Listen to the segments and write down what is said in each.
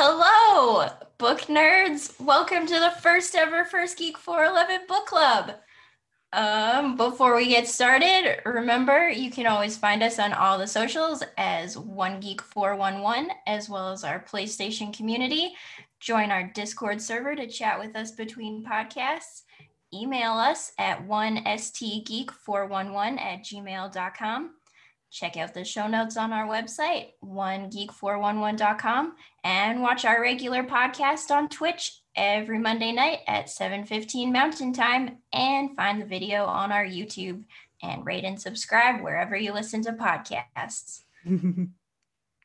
Hello, book nerds. Welcome to the first ever First Geek 411 book club. Um, before we get started, remember you can always find us on all the socials as One Geek 411, as well as our PlayStation community. Join our Discord server to chat with us between podcasts. Email us at 1stgeek411 at gmail.com. Check out the show notes on our website, onegeek411.com, and watch our regular podcast on Twitch every Monday night at 7:15 Mountain Time and find the video on our YouTube and rate and subscribe wherever you listen to podcasts.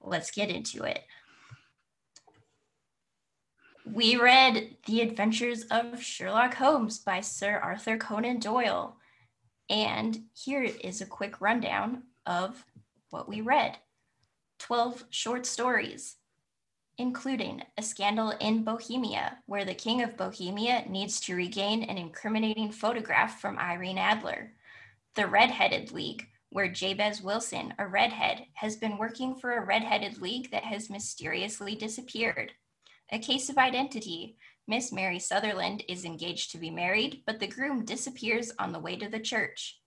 Let's get into it. We read The Adventures of Sherlock Holmes by Sir Arthur Conan Doyle. And here is a quick rundown of what we read 12 short stories, including A Scandal in Bohemia, where the King of Bohemia needs to regain an incriminating photograph from Irene Adler, The Redheaded League, where Jabez Wilson, a redhead, has been working for a redheaded league that has mysteriously disappeared. A Case of Identity, Miss Mary Sutherland is engaged to be married, but the groom disappears on the way to the church.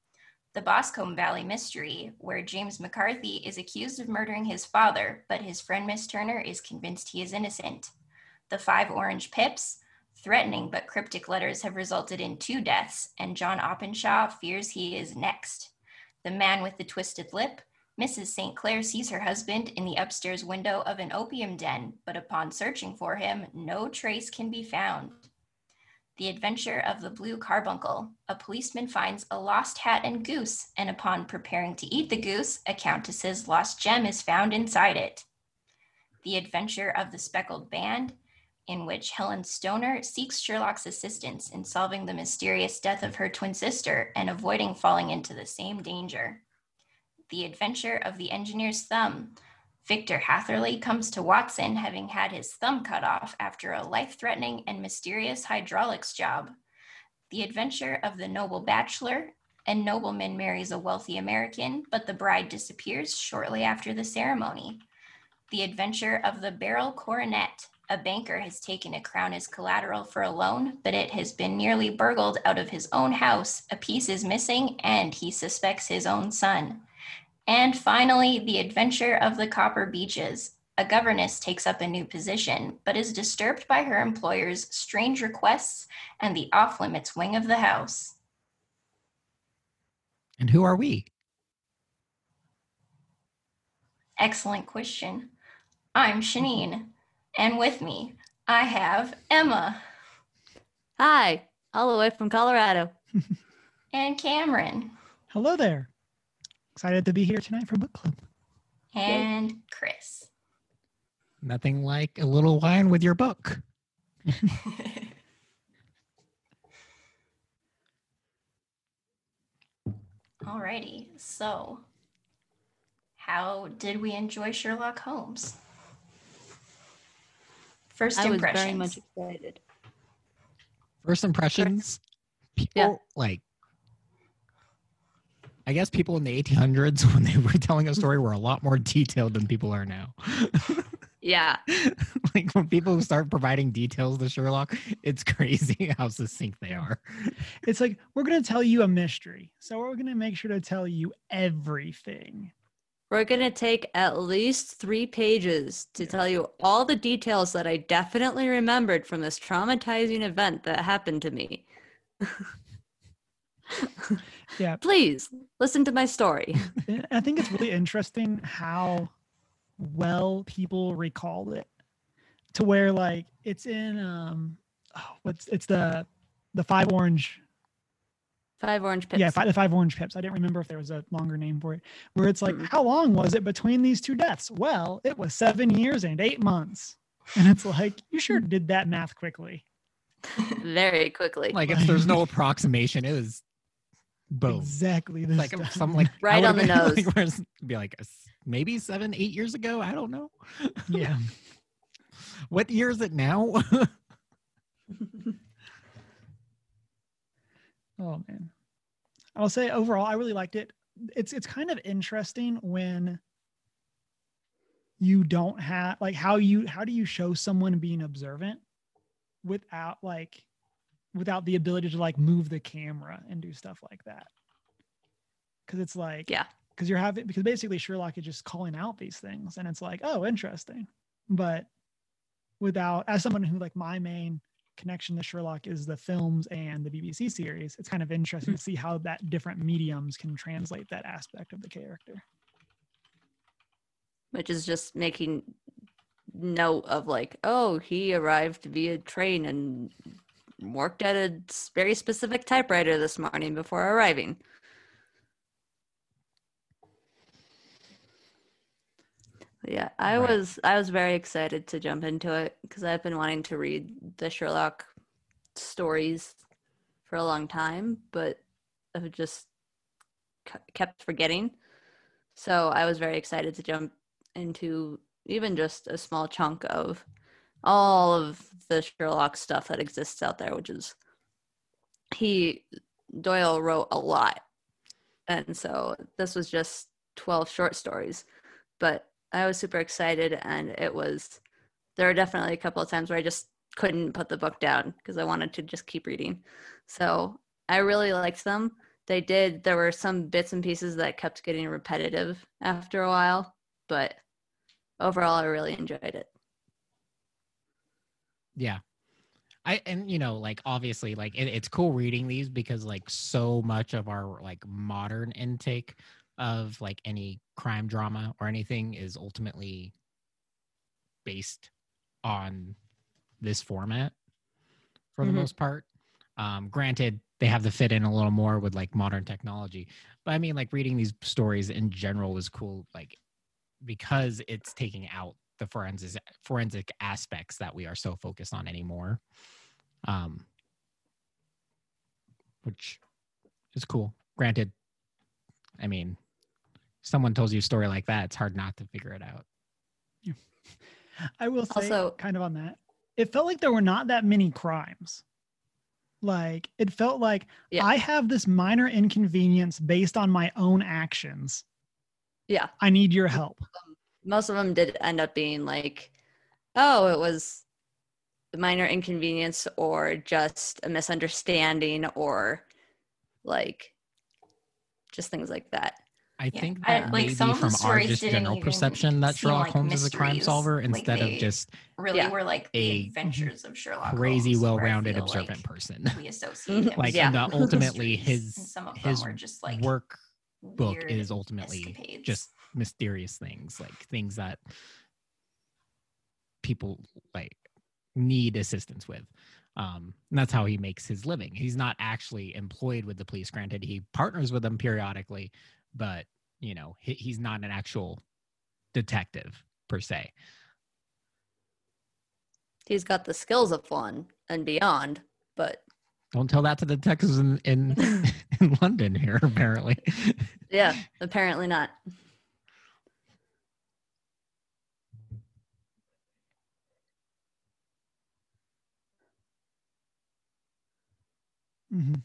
The Boscombe Valley Mystery, where James McCarthy is accused of murdering his father, but his friend Miss Turner is convinced he is innocent. The Five Orange Pips, threatening but cryptic letters have resulted in two deaths, and John Openshaw fears he is next. The Man with the Twisted Lip, Mrs. St. Clair sees her husband in the upstairs window of an opium den, but upon searching for him, no trace can be found. The Adventure of the Blue Carbuncle. A policeman finds a lost hat and goose, and upon preparing to eat the goose, a countess's lost gem is found inside it. The Adventure of the Speckled Band, in which Helen Stoner seeks Sherlock's assistance in solving the mysterious death of her twin sister and avoiding falling into the same danger. The Adventure of the Engineer's Thumb, Victor Hatherley comes to Watson having had his thumb cut off after a life threatening and mysterious hydraulics job. The adventure of the noble bachelor. A nobleman marries a wealthy American, but the bride disappears shortly after the ceremony. The adventure of the beryl coronet. A banker has taken a crown as collateral for a loan, but it has been nearly burgled out of his own house. A piece is missing, and he suspects his own son. And finally, the adventure of the Copper Beeches. A governess takes up a new position, but is disturbed by her employer's strange requests and the off limits wing of the house. And who are we? Excellent question. I'm Shanine, and with me, I have Emma. Hi, all the way from Colorado. and Cameron. Hello there. Excited to be here tonight for book club. And Yay. Chris. Nothing like a little wine with your book. Alrighty, so how did we enjoy Sherlock Holmes? First impressions. I impressions. was very much excited. First impressions, people yeah. like I guess people in the 1800s, when they were telling a story, were a lot more detailed than people are now. yeah. like when people start providing details to Sherlock, it's crazy how succinct they are. It's like, we're going to tell you a mystery. So we're going to make sure to tell you everything. We're going to take at least three pages to tell you all the details that I definitely remembered from this traumatizing event that happened to me. Yeah. Please listen to my story. I think it's really interesting how well people recall it to where like it's in um oh, what's it's the the five orange Five orange pips. Yeah, five, the five orange pips. I didn't remember if there was a longer name for it. Where it's like, mm-hmm. how long was it between these two deaths? Well, it was seven years and eight months. And it's like, you sure did that math quickly. Very quickly. Like if there's no approximation, it was boom. Exactly this like some like right on the been, nose. like, be like maybe seven eight years ago? I don't know. Yeah. What year is it now? Oh man. I'll say overall i really liked it. It's it's kind of interesting when you don't have like how you how do you show someone being observant without like without the ability to like move the camera and do stuff like that. Because it's like Yeah. because you're having because basically sherlock is just calling out these things and it's like oh interesting. But without as someone who like my main connection to sherlock is the films and the bbc series it's kind of interesting to see how that different mediums can translate that aspect of the character. Which is just making note of like, oh, he arrived via train and worked at a very specific typewriter this morning before arriving. Yeah, I Right. was I was very excited to jump into it because I've been wanting to read the Sherlock stories for a long time, but I've just kept forgetting. So I was very excited to jump into even just a small chunk of all of the Sherlock stuff that exists out there, which is he Doyle wrote a lot. And so this was just 12 short stories, but I was super excited and it was there were definitely a couple of times where I just couldn't put the book down because I wanted to just keep reading. So I really liked them. They did there were some bits and pieces that kept getting repetitive after a while, but overall I really enjoyed it. Yeah. I and you know like obviously like it, it's cool reading these because like so much of our like modern intake of like any crime drama or anything is ultimately based on this format for the Mhm. most part. Um granted they have to fit in a little more with like modern technology. But I mean like reading these stories in general was cool like because it's taking out the forensic forensic aspects that we are so focused on anymore um which is cool granted i mean someone tells you a story like that it's hard not to figure it out yeah. I will say, Also- kind of on that, it felt like there were not that many crimes. Like, it felt like Yeah. I have this minor inconvenience based on my own actions. Yeah. I need your help. Most of them did end up being like, oh, it was a minor inconvenience or just a misunderstanding or like just things like that. i Yeah, think I- like, may some be of from our just general perception that sherlock like holmes is a crime solver instead they of just Really, Yeah. we're like A the adventures of Sherlock crazy Holmes, well-rounded observant like person We associate like Yeah. and uh, ultimately his some of his them were just like work book is ultimately escapades. just mysterious things like things that people like need assistance with. Um and that's how he makes his living. He's not actually employed with the police. Granted he partners with them periodically but you know he, he's not an actual detective per se. He's got the skills of one and beyond, but don't tell that to the detectives in in, in london here apparently. Yeah, apparently not. Mhm.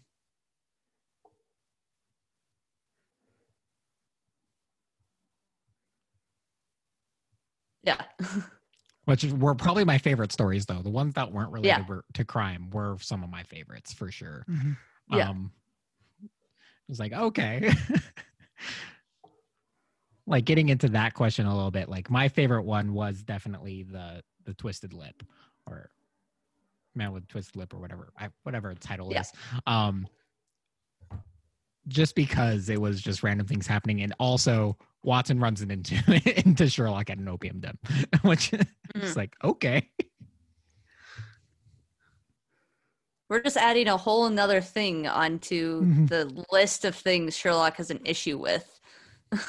Yeah. which were probably my favorite stories though the ones that weren't related Yeah. were, to crime were some of my favorites for sure Mhm. Yeah. um it was like okay like getting into that question a little bit like my favorite one was definitely the the twisted lip or man with twisted lip or whatever I, whatever title Yeah. is um just because it was just random things happening and also watson runs it into into sherlock at an opium den which is like okay We're just adding a whole another thing onto Mhm. the list of things Sherlock has an issue with.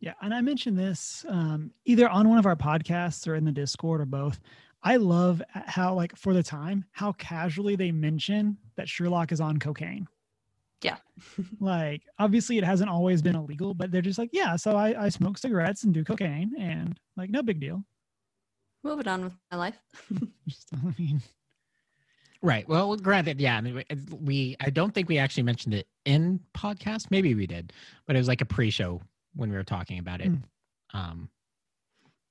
Yeah, and I mentioned this um, either on one of our podcasts or in the Discord or both. I love how, like, for the time, how casually they mention that Sherlock is on cocaine. Yeah. like, obviously, it hasn't always been illegal, but they're just like, yeah, so I, I smoke cigarettes and do cocaine, and like, no big deal. Moving on with my life. Just, I mean, Right. Well, granted, yeah. I mean, we- we I don't think we actually mentioned it in podcast. Maybe we did, but it was like a pre-show when we were talking about it Mm. um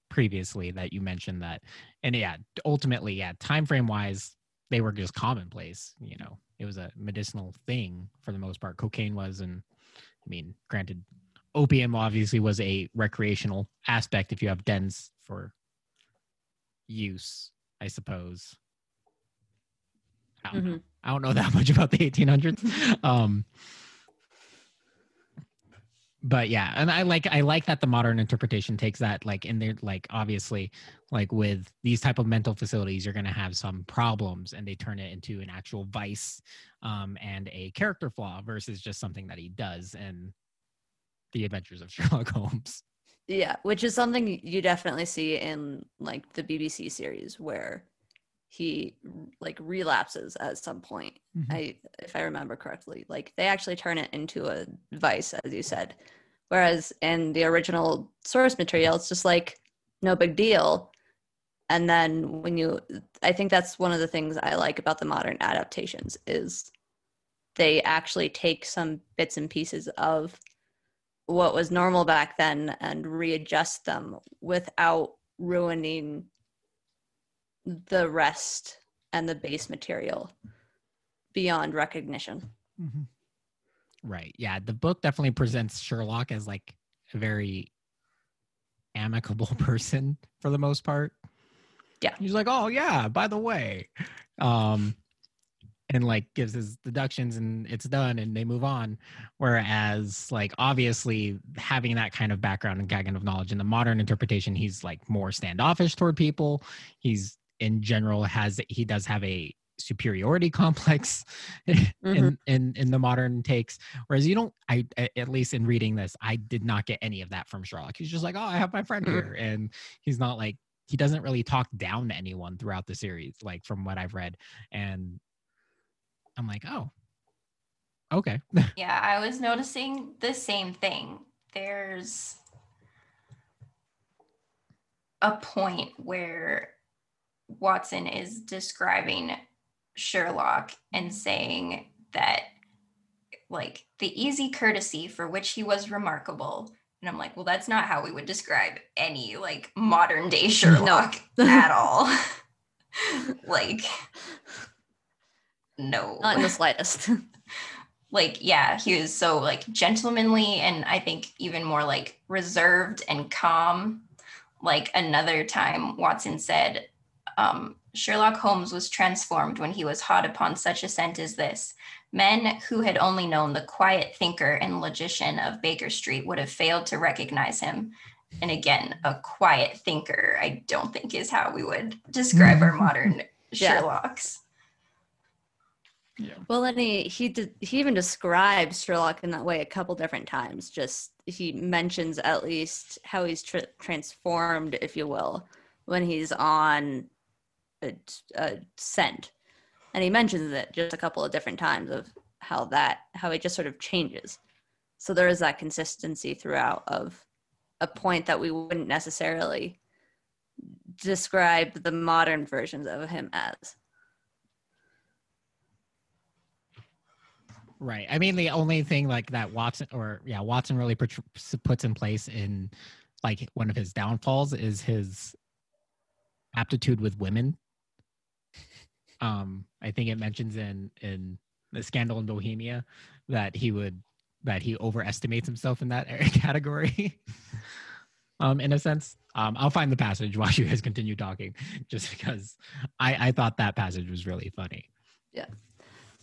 previously that you mentioned that and yeah ultimately yeah time frame wise they were just commonplace you know it was a medicinal thing for the most part cocaine was and i mean granted opium obviously was a recreational aspect if you have dens for use i suppose I don't, know. Mhm. I don't know that much about the 1800s um but yeah and i like i like that the modern interpretation takes that like in there like obviously like with these type of mental facilities you're going to have some problems and they turn it into an actual vice um and a character flaw versus just something that he does in the adventures of sherlock holmes. Yeah, which is something you definitely see in like the BBC series where he like relapses at some point. Mhm. I if I remember correctly, like they actually turn it into a vice, as you said. Whereas in the original source material, it's just like no big deal. And then when you, I think that's one of the things I like about the modern adaptations is they actually take some bits and pieces of what was normal back then and readjust them without ruining the rest and the base material beyond recognition. Mhm. right yeah the book definitely presents sherlock as like a very amicable person for the most part Yeah. he's like oh yeah by the way um and like gives his deductions and it's done and they move on whereas like obviously having that kind of background and gagging of knowledge in the modern interpretation he's like more standoffish toward people he's in general has he does have a superiority complex in, in in the modern takes. Whereas you don't i at least in reading this i did not get any of that from sherlock. He's just like oh i have my friend Mhm. here. And he's not like he doesn't really talk down to anyone throughout the series like from what i've read. And i'm like oh okay. Yeah, I was noticing the same thing. There's a point where Watson is describing Sherlock and saying that, like, the easy courtesy for which he was remarkable. And I'm like, well, that's not how we would describe any, like, modern day Sherlock no. at all. like, no Not in the slightest. like yeah he was so like gentlemanly and i think even more like reserved and calm like another time watson said um, sherlock holmes was transformed when he was hot upon such a scent as this men who had only known the quiet thinker and logician of baker street would have failed to recognize him and again a quiet thinker i don't think is how we would describe our modern Yeah. sherlocks Yeah. Well, then he he did, he even describes Sherlock in that way a couple different times. Just he mentions at least how he's tr- transformed, if you will, when he's on a, a scent, and he mentions it just a couple of different times of how that how it just sort of changes. So there is that consistency throughout of a point that we wouldn't necessarily describe the modern versions of him as. Right. I mean, the only thing like that Watson or yeah, Watson really puts in place in like one of his downfalls is his aptitude with women. Um, I think it mentions in in the scandal in Bohemia that he would that he overestimates himself in that category. um, in a sense, um, I'll find the passage while you guys continue talking, just because I I thought that passage was really funny. Yeah,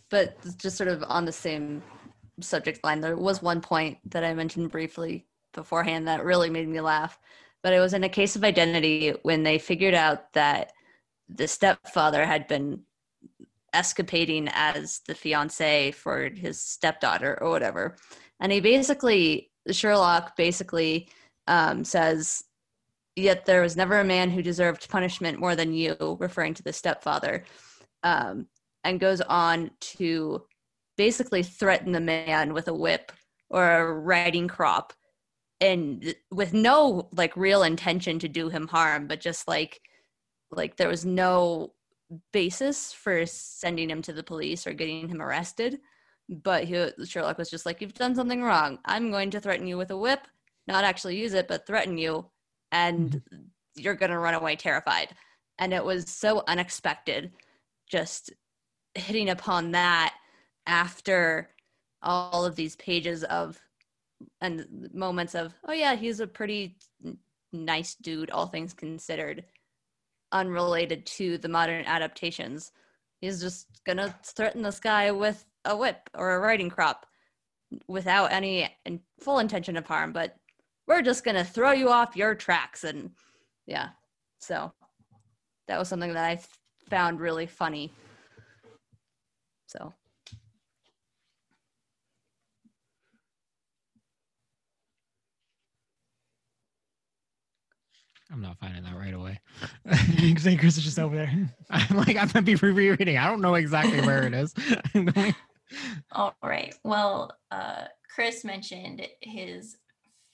but just sort of on the same subject line, there was one point that I mentioned briefly beforehand that really made me laugh. But it was in a case of identity when they figured out that the stepfather had been escapading as the fiance for his stepdaughter or whatever. And he basically, Sherlock basically um, says, Yet there was never a man who deserved punishment more than you, referring to the stepfather. Um, and goes on to basically threaten the man with a whip or a riding crop and with no like real intention to do him harm but just like like there was no basis for sending him to the police or getting him arrested but he, sherlock was just like you've done something wrong. I'm going to threaten you with a whip not actually use it, but threaten you, and mm-hmm. you're gonna run away terrified. And it was so unexpected, just hitting upon that after all of these pages of and moments of oh yeah he's a pretty nice dude all things considered unrelated to the modern adaptations. He's just gonna threaten this guy with a whip or a riding crop without any in- full intention of harm but we're just gonna throw you off your tracks and yeah. So that was something that i found really funny. So I'm not finding that right away. Because Chris is just over there. I'm like, I'm gonna be rereading. I don't know exactly where it is. All right. Well, uh, Chris mentioned his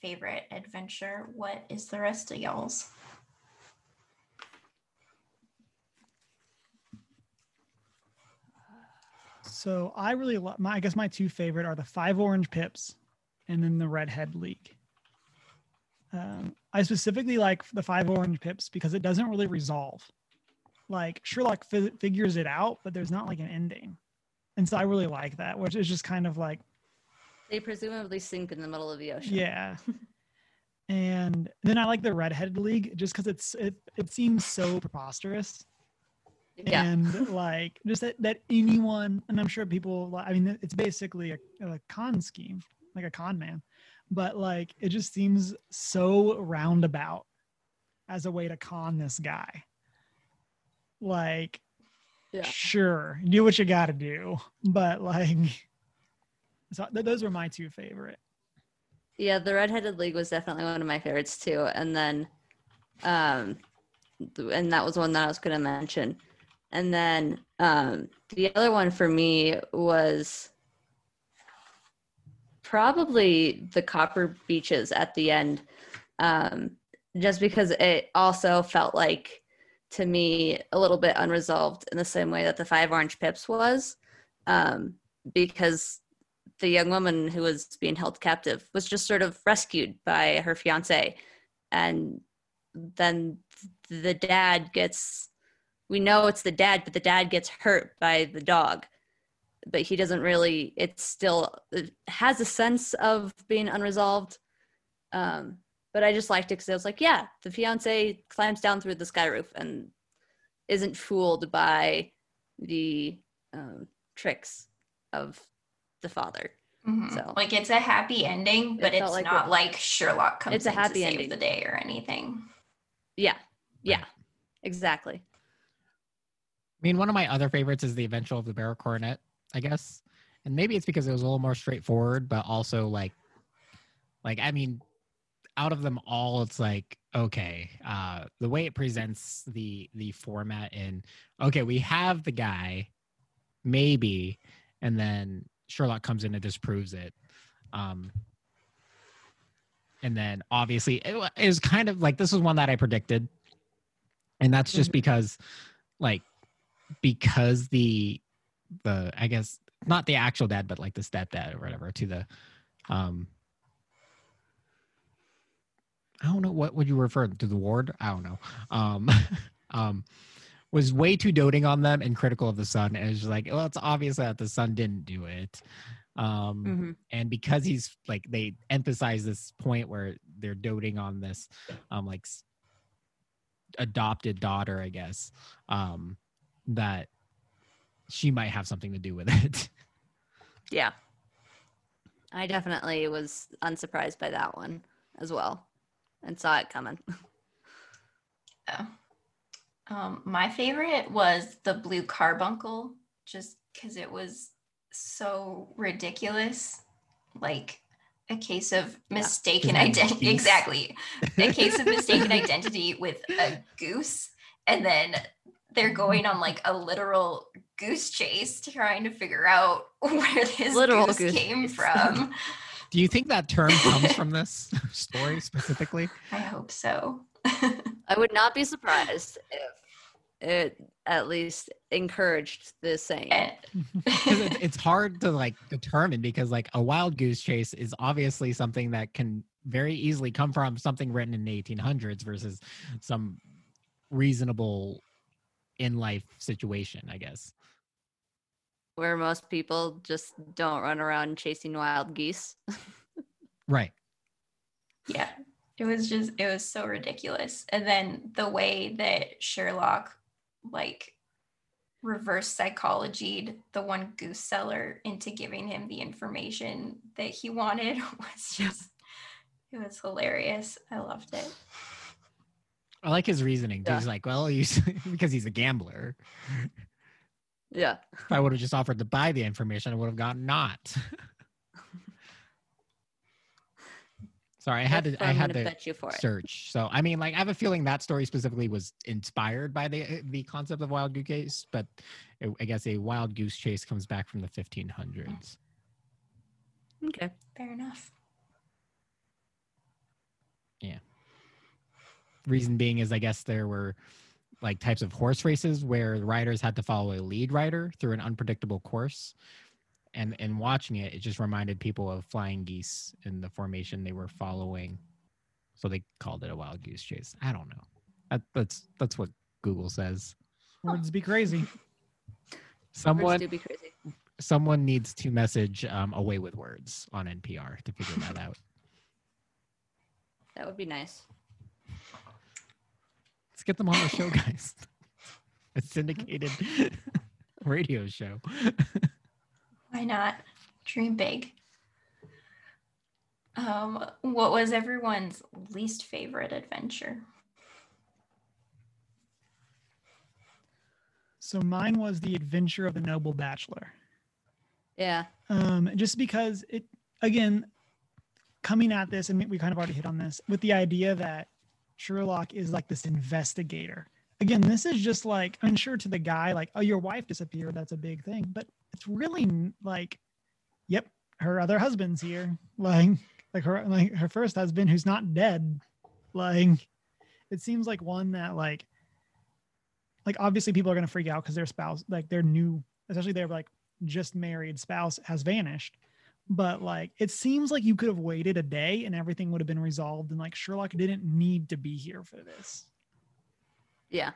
favorite adventure. What is the rest of y'all's? So I really love my I guess my two favorite are the five orange pips and then the redhead league. Um, I specifically like the five orange pips because it doesn't really resolve. Like Sherlock fi- figures it out, but there's not like an ending. And so I really like that, which is just kind of like, they presumably sink in the middle of the ocean yeah. and then I like the redhead league just because it's it it seems so preposterous. yeah and like just that, that anyone and i'm sure people i mean it's basically a, a con scheme like a con man but like it just seems so roundabout as a way to con this guy like Yeah. sure do what you got to do but like so th- those were my two favorite Yeah, the Redheaded League was definitely one of my favorites too. And then, um, and that was one that I was going to mention. And then um, the other one for me was probably the Copper Beeches at the end, um, just because it also felt like to me a little bit unresolved in the same way that the Five Orange Pips was, um, because the young woman who was being held captive was just sort of rescued by her fiance. And then the dad gets we know it's the dad but the dad gets hurt by the dog but he doesn't really it's still it has a sense of being unresolved um but i just liked it because i was like yeah the fiance climbs down through the sky roof and isn't fooled by the um, tricks of the father Mhm. So- like it's a happy ending, but It it's like not it- like Sherlock comes It's a in to happy save ending. the day or anything. yeah yeah exactly I mean, one of my other favorites is the eventual of the Beryl Coronet, I guess, and maybe it's because it was a little more straightforward, but also like, like I mean, out of them all, it's like okay, uh, the way it presents the the format in okay, we have the guy, maybe, and then Sherlock comes in and disproves it. Um, and then obviously it it was kind of like this was one that I predicted, and that's just because, like, because the the I guess not the actual dad, but like the stepdad or whatever to the, um, I don't know what would you refer to the ward. I don't know. Um, um, was way too doting on them and critical of the son, and it's just like, well, it's obvious that the son didn't do it. Um, hmm and because he's like they emphasize this point where they're doting on this um like adopted daughter i guess um that she might have something to do with it Yeah. I definitely was unsurprised by that one as well and saw it coming. Yeah. Um, my favorite was the blue carbuncle, just because it was so ridiculous. Like a case of mistaken Isn't identity. Exactly. A case of mistaken identity with a goose. And then they're mm-hmm. going on like a literal goose chase trying to figure out where this Literal goose, goose came chase. from. do you think that term comes from this story specifically I hope so. I would not be surprised if it at least encouraged the saying. Eh. It's, it's hard to like determine because like a wild goose chase is obviously something that can very easily come from something written in the 1800s versus some reasonable in life situation, I guess. Where most people just don't run around chasing wild geese. Right. Yeah. It was just it was so ridiculous. And then the way that Sherlock like reverse psychologied the one goose seller into giving him the information that he wanted was just it was hilarious. I loved it. I like his reasoning. Yeah. He's like, well, he's because he's a gambler. yeah. If I would have just offered to buy the information, I would have gotten not. Sorry, I had That's to. I had gonna to bet you for it. search. So I mean, like, I have a feeling that story specifically was inspired by the the concept of wild goose chase, but it, I guess a wild goose chase comes back from the 1500s. Okay. Fair enough. Reason being is, I guess there were like types of horse races where the riders had to follow a lead rider through an unpredictable course. And in watching it, it just reminded people of flying geese in the formation they were following. So they called it a wild goose chase. I don't know. That, that's that's what Google says. Words be crazy. Words Someone do be crazy. someone needs to message um, A Way with Words on NPR to figure that out. That would be nice. Let's get them on the show, guys. A syndicated radio show. Why not? Dream big. Um, what was everyone's least favorite adventure? So mine was the adventure of the noble bachelor. Yeah. um, just because it again coming at this and we kind of already hit on this with the idea that sherlock is like this investigator. Again this is just like i'm sure to the guy like oh your wife disappeared that's a big thing. But it's really like yep her other husband's here like like her like her first husband who's not dead like it seems like one that like like obviously people are to freak out because their spouse like their new especially their like just married spouse has vanished but like it seems like you could have waited a day and everything would have been resolved and like sherlock didn't need to be here for this Yeah.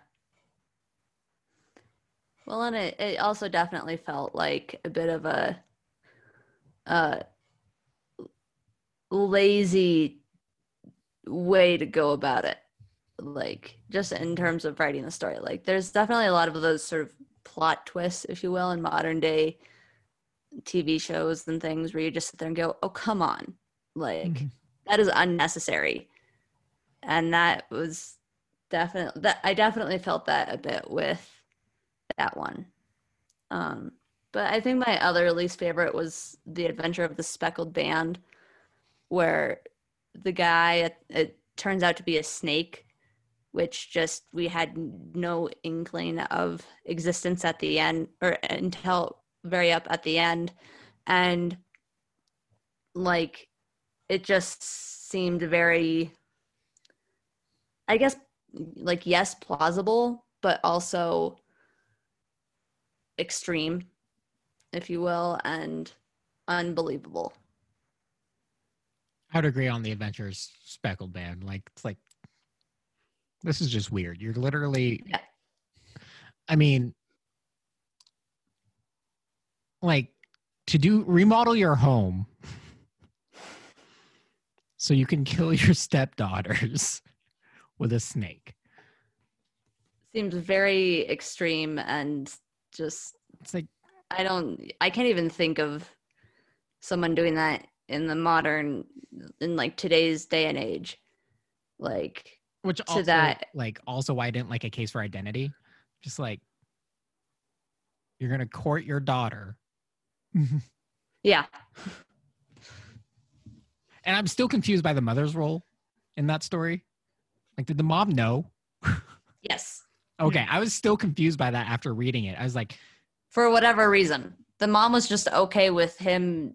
Well, and it, it also definitely felt like a bit of a uh, lazy way to go about it. Like, just in terms of writing the story. Like, there's definitely a lot of those sort of plot twists, if you will, in modern day TV shows and things where you just sit there and go, oh, come on. Like, Mhm. that is unnecessary. And that was definitely that I definitely felt that a bit with that one. Um, but I think my other least favorite was the adventure of the speckled band, where the guy it turns out to be a snake, which just we had no inkling of existence at the end or until very up at the end, and like it just seemed very I guess like yes, plausible, but also extreme, if you will, and unbelievable. I would agree on the Adventures Speckled Band. Like, it's like, this is just weird. You're literally, Yeah. I mean, like, to do remodel your home so you can kill your stepdaughters with a snake. Seems very extreme and just It's like, I don't I can't even think of someone doing that in the modern in like today's day and age. Like which To also, that- like, also why I didn't like a case for identity. Just like, you're to court your daughter Mm-hmm. yeah. And I'm still confused by the mother's role in that story. Like, did the mom know? Yes. Okay, I was still confused by that after reading it. I was like, For whatever reason. The mom was just okay with him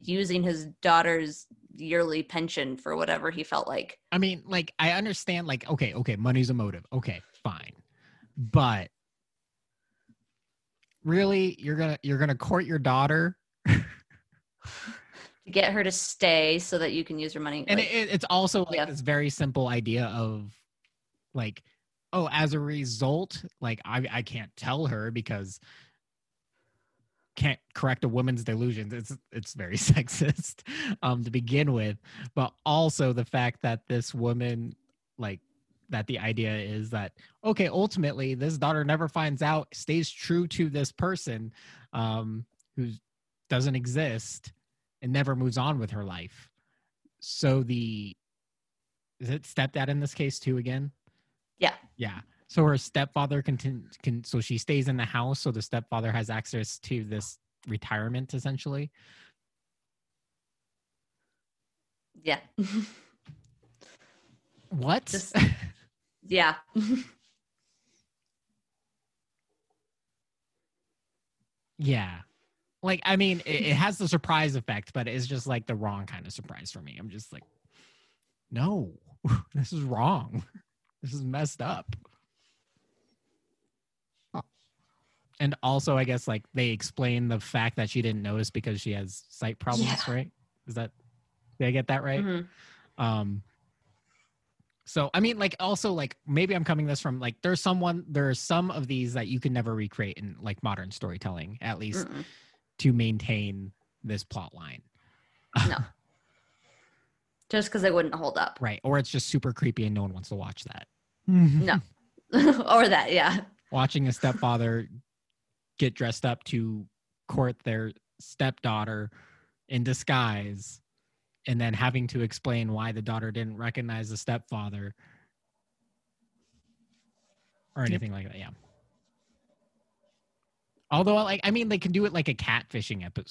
using his daughter's yearly pension for whatever he felt like. I mean, like, I understand, like, okay, okay, money's a motive. Okay, fine. But really, you're gonna you're gonna court your daughter to get her to stay so that you can use her money. and like- it, it's also like Yeah. this very simple idea of like oh as a result like i i can't tell her because can't correct a woman's delusions it's it's very sexist um to begin with but also the fact that this woman like that the idea is that okay ultimately this daughter never finds out stays true to this person um who doesn't exist and never moves on with her life. So the is it stepdad in this case too again? Yeah. yeah. So her stepfather can, can so she stays in the house so the stepfather has access to this retirement essentially. Yeah. what? Just- yeah. yeah. Like i mean it, it has the surprise effect but it's just like the wrong kind of surprise for me. I'm just like no this is wrong. This is messed up. And also i guess like they explain the fact that she didn't notice because she has sight problems Yeah. right? Is that did i get that right? Mhm. um so i mean like also like maybe i'm coming this from like there's someone there are some of these that you can never recreate in like modern storytelling at least Mm-mm. to maintain this plot line No. Just because they wouldn't hold up. right or it's just super creepy and no one wants to watch that mm-hmm. No. or that, yeah. watching a stepfather get dressed up to court their stepdaughter in disguise and then having to explain why the daughter didn't recognize the stepfather or Yep. anything like that yeah although like i mean they can do it like a catfishing epi-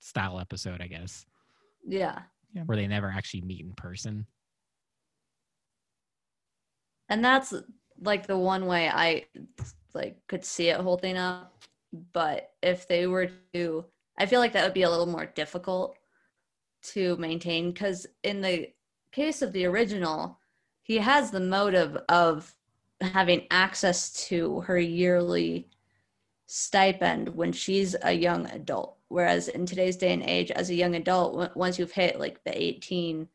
style episode i guess Yeah. where they never actually meet in person And that's like the one way I like could see it holding up. But if they were to I feel like that would be a little more difficult to maintain because in the case of the original, he has the motive of having access to her yearly stipend when she's a young adult. Whereas in today's day and age, as a young adult, once you've hit like the 18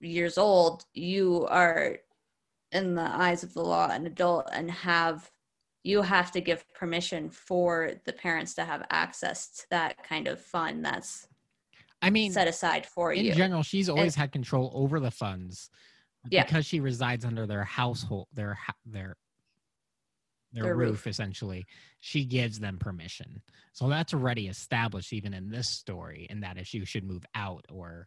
years old, you are in the eyes of the law an adult and have you have to give permission for the parents to have access to that kind of fund that's i mean set aside for in you. general she's always had control over the funds Yeah. because she resides under their household their their their, Their roof, roof. essentially she gives them permission so that's already established even in this story In that if she should move out or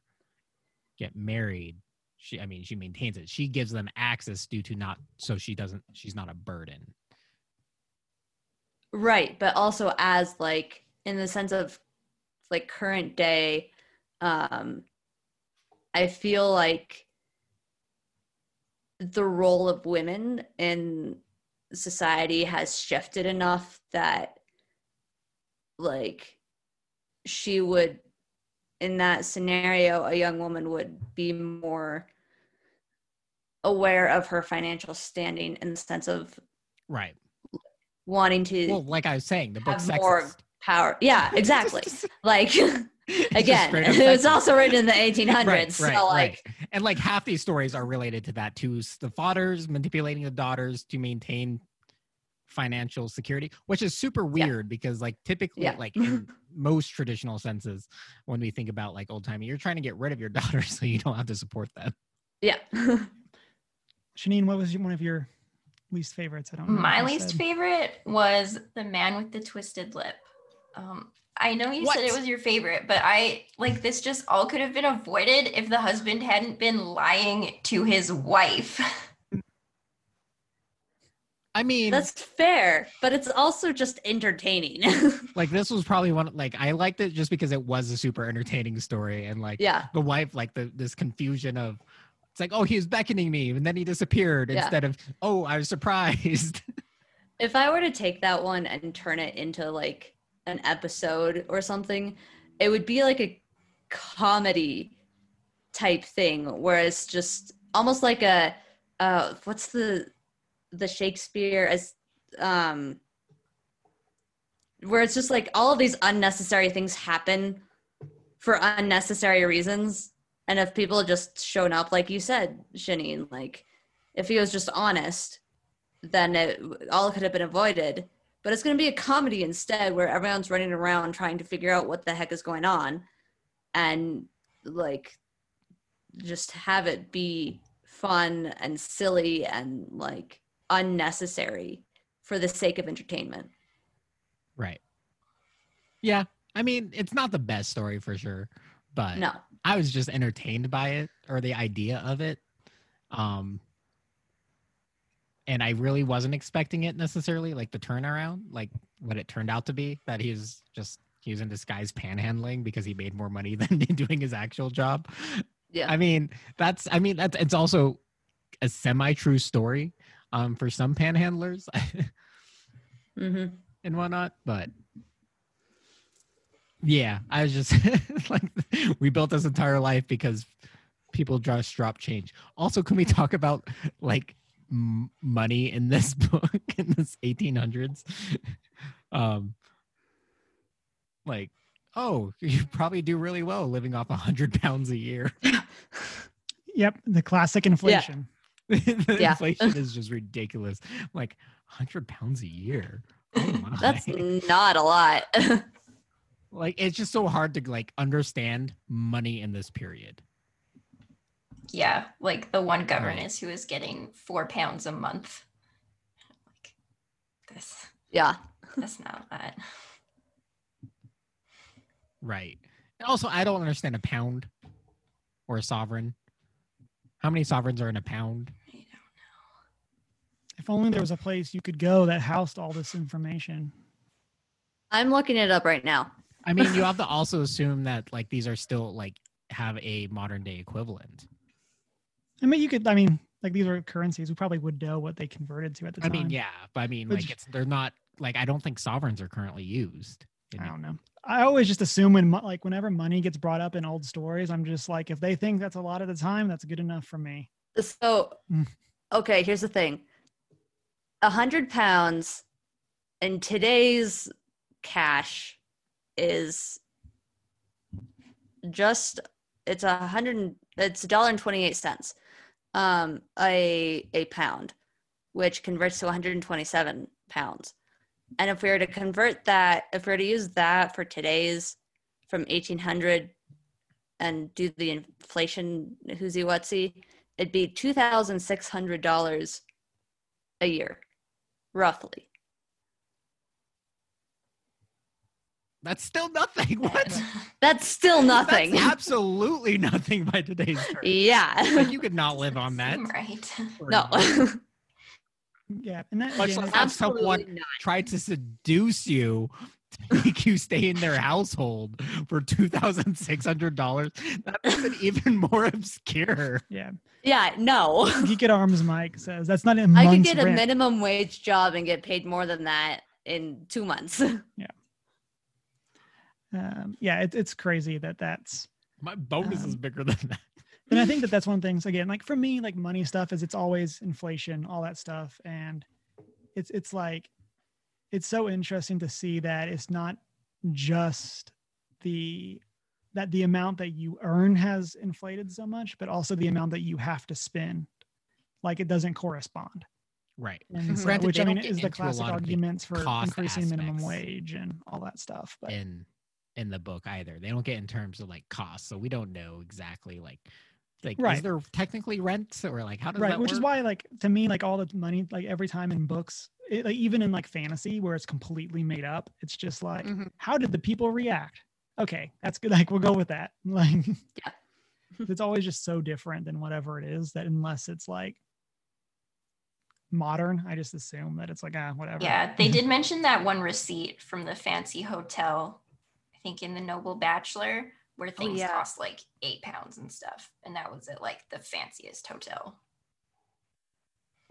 get married she i mean she maintains it she gives them access due to not so she doesn't she's not a burden Right, but also as like in the sense of like current day um I feel like the role of women in society has shifted enough that like she would in that scenario a young woman would be more aware of her financial standing in the sense of right wanting to well like i was saying the book have more power. Yeah, exactly. like again, it was also written in the 1800s. Right, so right, like, right. and like half these stories are related to that too. The fathers manipulating the daughters to maintain financial security, which is super Yeah. weird because like typically Yeah. like in most traditional senses, when we think about like old timey, you're trying to get rid of your daughter so you don't have to support them. yeah. Shanine, what was one of your least favorites? I don't know. My least said. favorite was the man with the twisted lip. Um, I know you said it was your favorite, but I like this just all could have been avoided if the husband hadn't been lying to his wife. I mean, That's fair, but it's also just entertaining. like this was probably one like I liked it just because it was a super entertaining story and like yeah. the wife like the this confusion of it's like oh he was beckoning me and then he disappeared Yeah. instead of oh I was surprised. If I were to take that one and turn it into like an episode or something, it would be like a comedy type thing where it's just almost like a uh what's the the Shakespeare as um where it's just like all of these unnecessary things happen for unnecessary reasons. And if people just shown up, like you said, Shanine, like if he was just honest, then it all could have been avoided. But it's going to be a comedy instead, where everyone's running around trying to figure out what the heck is going on, and like just have it be fun and silly and like unnecessary for the sake of entertainment. Right. Yeah. I mean, it's not the best story for sure, but No. I was just entertained by it or the idea of it. Um and I really wasn't expecting it necessarily, like the turnaround, like what it turned out to be, that he was just he was in disguise panhandling because he made more money than doing his actual job. Yeah. I mean, that's I mean that's it's also a semi-true story um for some panhandlers hmm and whatnot, but yeah, I was just like, we built this entire life because people just drop change. Also, can we talk about like m- money in this book in this 1800s? Um, like, oh, you probably do really well living off a hundred pounds a year. Yep, the classic inflation. the Yeah. inflation is just ridiculous. Like, hundred pounds a year. Oh my. That's not a lot. like it's just so hard to like understand money in this period Yeah, like the one governess who is getting four pounds a month. Like this, yeah. that's not that. right and also i don't understand a pound or a sovereign how many sovereigns are in a pound You know. If only there was a place you could go that housed all this information. I'm looking it up right now. i mean you have to also assume that like these are still like have a modern day equivalent I mean, you could. I mean, like these are currencies. We probably would know what they converted to at the time. i time. mean yeah but i mean But like it's they're not like i don't think sovereigns are currently used in- I don't know. I always just assume when like whenever money gets brought up in old stories, I'm just like, if they think that's a lot at the time, that's good enough for me. So, Mm. okay, here's the thing. A hundred pounds in today's cash is just it's a hundred it's a dollar and twenty eight cents um a a pound which converts to 127 pounds. And if we were to convert that if we were to use that for today's from 1800 and do the inflation whoozy whatsy it'd be $2600 a year roughly that's still nothing what that's still nothing that's absolutely nothing by today's terms yeah like you could not live on that Seem right. no. Yeah, and that Much again, less is- have someone not try to seduce you to make you stay in their household for two thousand six hundred dollars. That makes it even more obscure. yeah. yeah no Geek at Arms Mike says that's not a I month's could get a minimum wage job and get paid more than that in two months. Um, yeah, it, it's crazy that that's. My bonus is Um, bigger than that. And I think that that's one of the things. Again, like for me, like money stuff is it's always inflation, all that stuff, and it's it's like it's so interesting to see that it's not just the that the amount that you earn has inflated so much, but also the amount that you have to spend. Like it doesn't correspond. Right. And so- Granted, which I mean is the classic lot the arguments for cost increasing minimum wage and all that stuff. But In in the book either. They don't get in terms of like costs. So we don't know exactly like like is there technically rent or like how does right that which is why like to me like all the money like every time in books it, like even in like fantasy where it's completely made up it's just like Mhm. how did the people react okay that's good like we'll go with that like Yeah. it's always just so different than whatever it is that unless it's like modern i just assume that it's like ah whatever Yeah, they did mention that one receipt from the fancy hotel, I think in the Noble Bachelor, where things yeah. cost like eight pounds and stuff. And that was at like the fanciest hotel.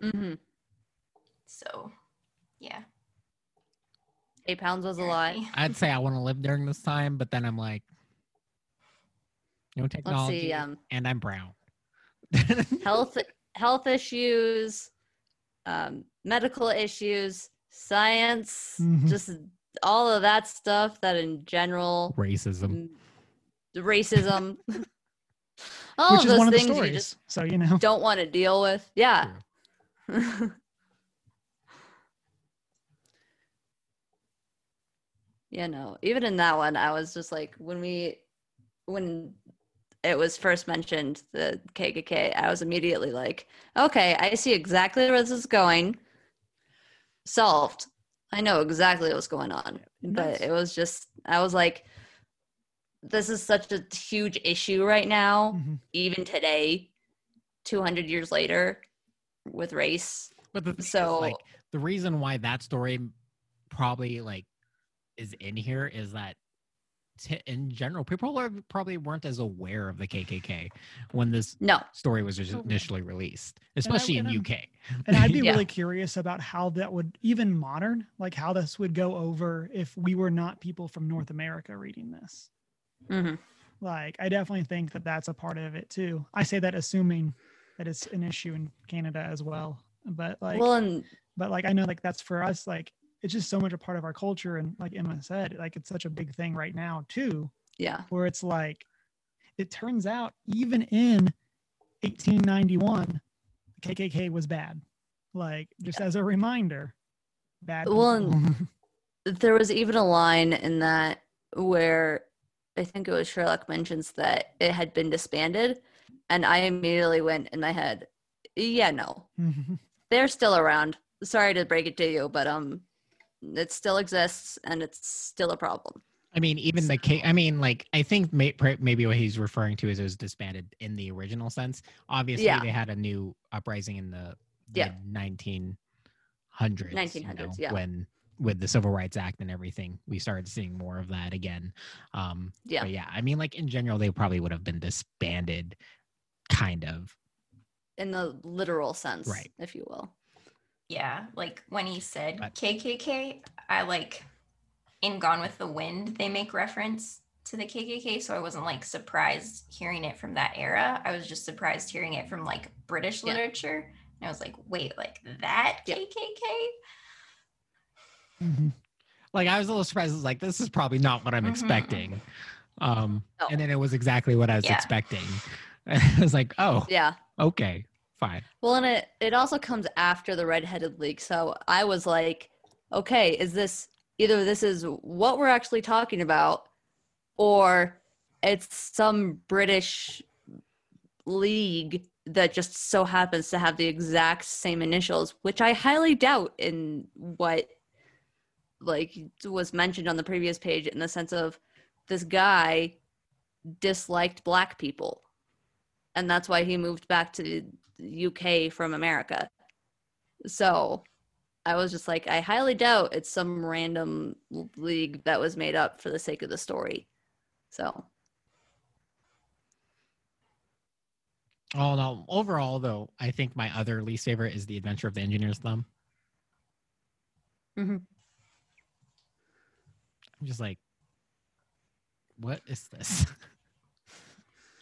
Mm-hmm. So, yeah. Eight pounds was a lot. I'd say I want to live during this time, but then I'm like no Let's technology see. Um, and I'm brown. health health issues, um, medical issues, science, Mhm. just all of that stuff that in general Racism. racism. All which of those one of things you just So you know, don't want to deal with. Yeah. yeah, no. Even in that one, I was just like, when we, when it was first mentioned, the KKK, I was immediately like, okay, I see exactly where this is going. Solved. I know exactly what's going on. But it was just, I was like, this is such a huge issue right now Mhm. even today 200 years later with race But the is, So- like the reason why that story probably like is in here is that t- in general people are, probably weren't as aware of the KKK when this no story was Oh. initially released, especially and in I'm- UK. and I'd be Yeah. really curious about how that would even modern, like how this would go over if we were not people from North America reading this. Mhm. Like, I definitely think that that's a part of it too. I say that assuming that it's an issue in Canada as well, but like, well and but like I know like that's for us like it's just so much a part of our culture and like Emma said like it's such a big thing right now too yeah. where it's like it turns out even in 1891 the KKK was bad. Like just as a reminder bad Well, there was even a line in that where i think it was sherlock mentions that it had been disbanded and i immediately went in my head yeah no. They're still around. Sorry to break it to you but um it still exists and it's still a problem I mean, even the K. I mean, like I think may, maybe what he's referring to is it was disbanded in the original sense. Obviously, Yeah. they had a new uprising in the, the Yeah. 1900s. 1900s, yeah. When with the Civil Rights Act and everything, we started seeing more of that again. Um, yeah But yeah, I mean, like in general, they probably would have been disbanded, kind of. in the literal sense Right. if you will Yeah, like when he said But- KKK, I like in Gone with the Wind, they make reference to the KKK, so I wasn't like surprised hearing it from that era. I was just surprised hearing it from like British Yeah. literature. And I was like, wait, like that Yeah. KKK? Mhm. Like I was a little surprised. I was like, this is probably not what I'm Mhm, expecting. Um, No. and then it was exactly what I was Yeah. expecting. I was like, oh, yeah okay, fine. Well, and it it also comes after the redheaded league. So I was like, okay, is this either this is what we're actually talking about, or it's some British league that just so happens to have the exact same initials, which I highly doubt in what like was mentioned on the previous page in the sense of this guy disliked black people and that's why he moved back to UK from America. So I was just like, I highly doubt it's some random league that was made up for the sake of the story. So Oh no! Overall, though, I think my other least favorite is the Adventure of the Engineer's Thumb. Mhm. I'm just like, what is this?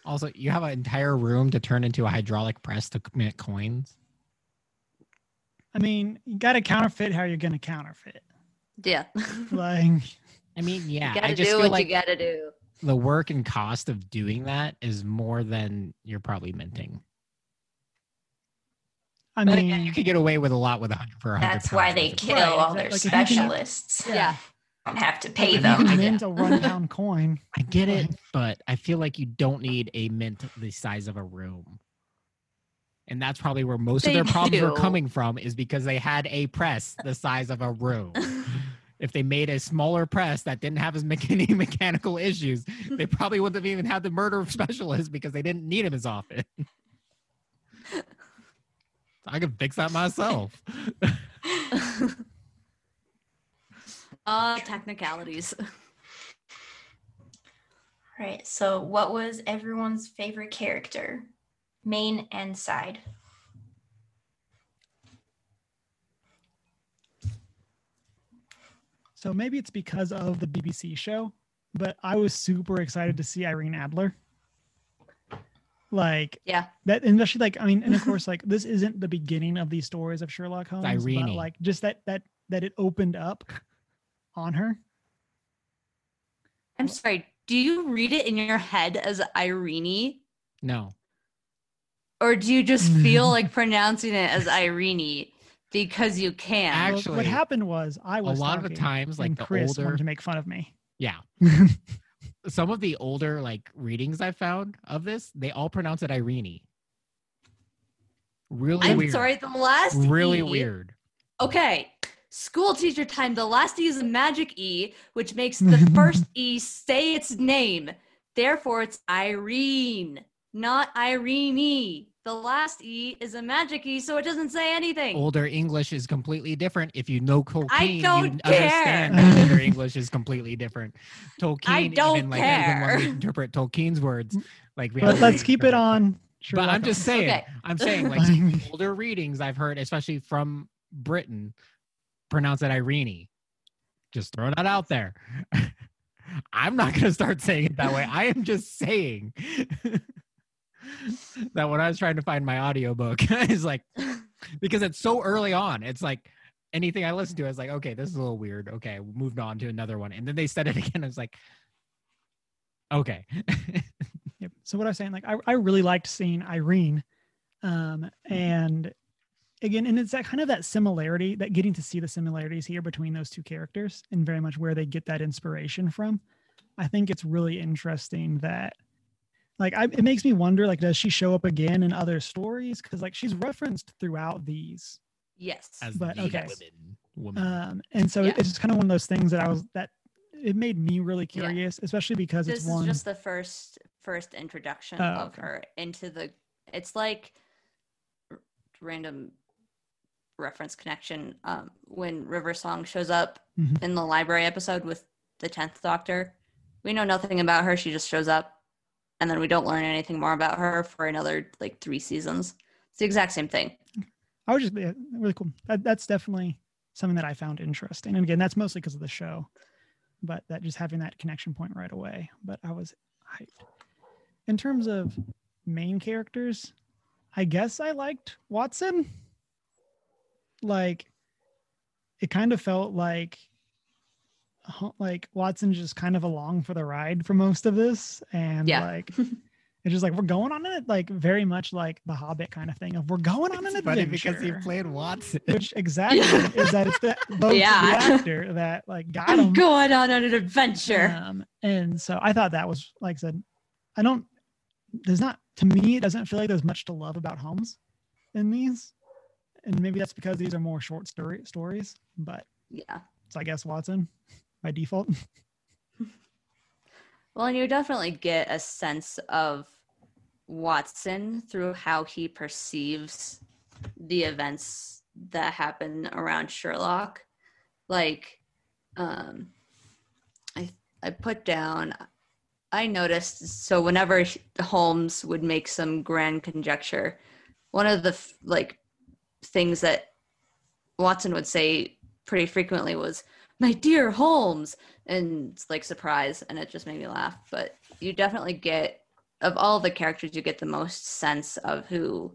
also, you have an entire room to turn into a hydraulic press to mint coins. I mean you got to counterfeit how you're going to counterfeit yeah, like I mean, yeah, you gotta I just do feel what like you gotta do. the work and cost of doing that is more than you're probably minting. I But mean again, you could get away with a lot with a hundred for a hundred. That's why they kill Right, all their. Like, if can- specialists. Yeah, Don't have to pay them. you I can get- mint a rundown coin I get it, but I feel like you don't need a mint the size of a room. And that's probably where most They of their problems were do. coming from is because they had a press the size of a room. if they made a smaller press that didn't have as many mechanical issues, they probably wouldn't have even had the murder specialist because they didn't need him as often. I could fix that myself. Uh, technicalities. Right. So, what was everyone's favorite character, main and side? So maybe it's because of the BBC show, but I was super excited to see Irene Adler. Like Yeah, that, and especially like I mean, and of course, like this isn't the beginning of these stories of Sherlock Holmes, but Irene. like just that that that it opened up on her. I'm sorry. do you read it in your head as Irene, No. or do you just feel like pronouncing it as Irene because you can? Well, Actually, what happened was I was a lot of the times, like the Chris older, wanted to make fun of me. yeah, some of the older like readings I found of this, they all pronounce it Irene. Really I'm weird. sorry, the last Really E- weird. Okay. School teacher time. The last E is a magic E, which makes the first E say its name. Therefore, it's Irene, not Irene. The last E is a magic E, so it doesn't say anything. Older English is completely different. If you know Tolkien, don't you care. understand that older English is completely different. Tolkien, I don't even like even when we interpret Tolkien's words, like we But let's keep it interpret. on. But I'm just saying, Okay. I'm saying like older readings I've heard, especially from Britain, pronounce it Irene. Just throw that out there. I'm not gonna start saying it that way. I am just saying that when I was trying to find my audiobook, is like because it's so early on. It's like anything I listen to, I was like, okay, this is a little weird. Okay, moved on to another one. And then they said it again. I was like, okay. Yep. So what I was saying, like I, I really liked seeing Irene. Um, and again, and it's that kind of that similarity, that getting to see the similarities here between those two characters and very much where they get that inspiration from. I think it's really interesting that like I, it makes me wonder like does she show up again in other stories because like she's referenced throughout these yes. As But, the okay. women, woman. um and so Yeah. it's just kind of one of those things that i was that it made me really Yeah. curious especially because this it's is one just the first first introduction Oh, of okay. her into the it's like random reference connection um when river song shows up Mhm. in the library episode with the 10th doctor we know nothing about her she just shows up and then we don't learn anything more about her for another like three seasons it's the exact same thing I was just yeah, really cool. That, that's definitely something that I found interesting. And again, that's mostly because of the show, but that just having that connection point right away. But I was hyped. In terms of main characters, I guess I liked Watson. Like, it kind of felt like like Watson just kind of along for the ride for most of this, and Yeah. like it's just like we're going on it, like very much like the Hobbit kind of thing of we're going on an It's funny adventure. because he played Watson. which exactly is that it's the, both Yeah. the actor that like got i'm him. going on an adventure Um, and so I thought that was like I said, I don't. There's not to me. It doesn't feel like there's much to love about Holmes in these, and maybe that's because these are more short story stories. But yeah it's I guess Watson by default. Well, and you definitely get a sense of Watson through how he perceives the events that happen around Sherlock. Like, um, I I put down. I noticed so whenever Holmes would make some grand conjecture, one of the like things that Watson would say pretty frequently was, "My dear Holmes," and it's like surprise, and it just made me laugh. But you definitely get of all the characters, you get the most sense of who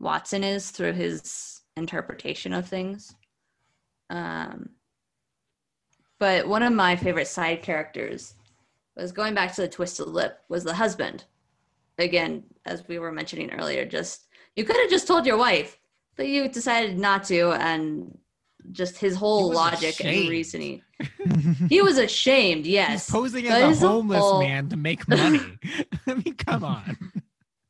Watson is through his interpretation of things. Um, but one of my favorite side characters was going back to the twisted lip was the husband. Again, as we were mentioning earlier, just you could have just told your wife, but you decided not to, and just his whole was logic and reasoning. He was ashamed, yes. He's posing But as a homeless whole- man to make money. I mean, come on.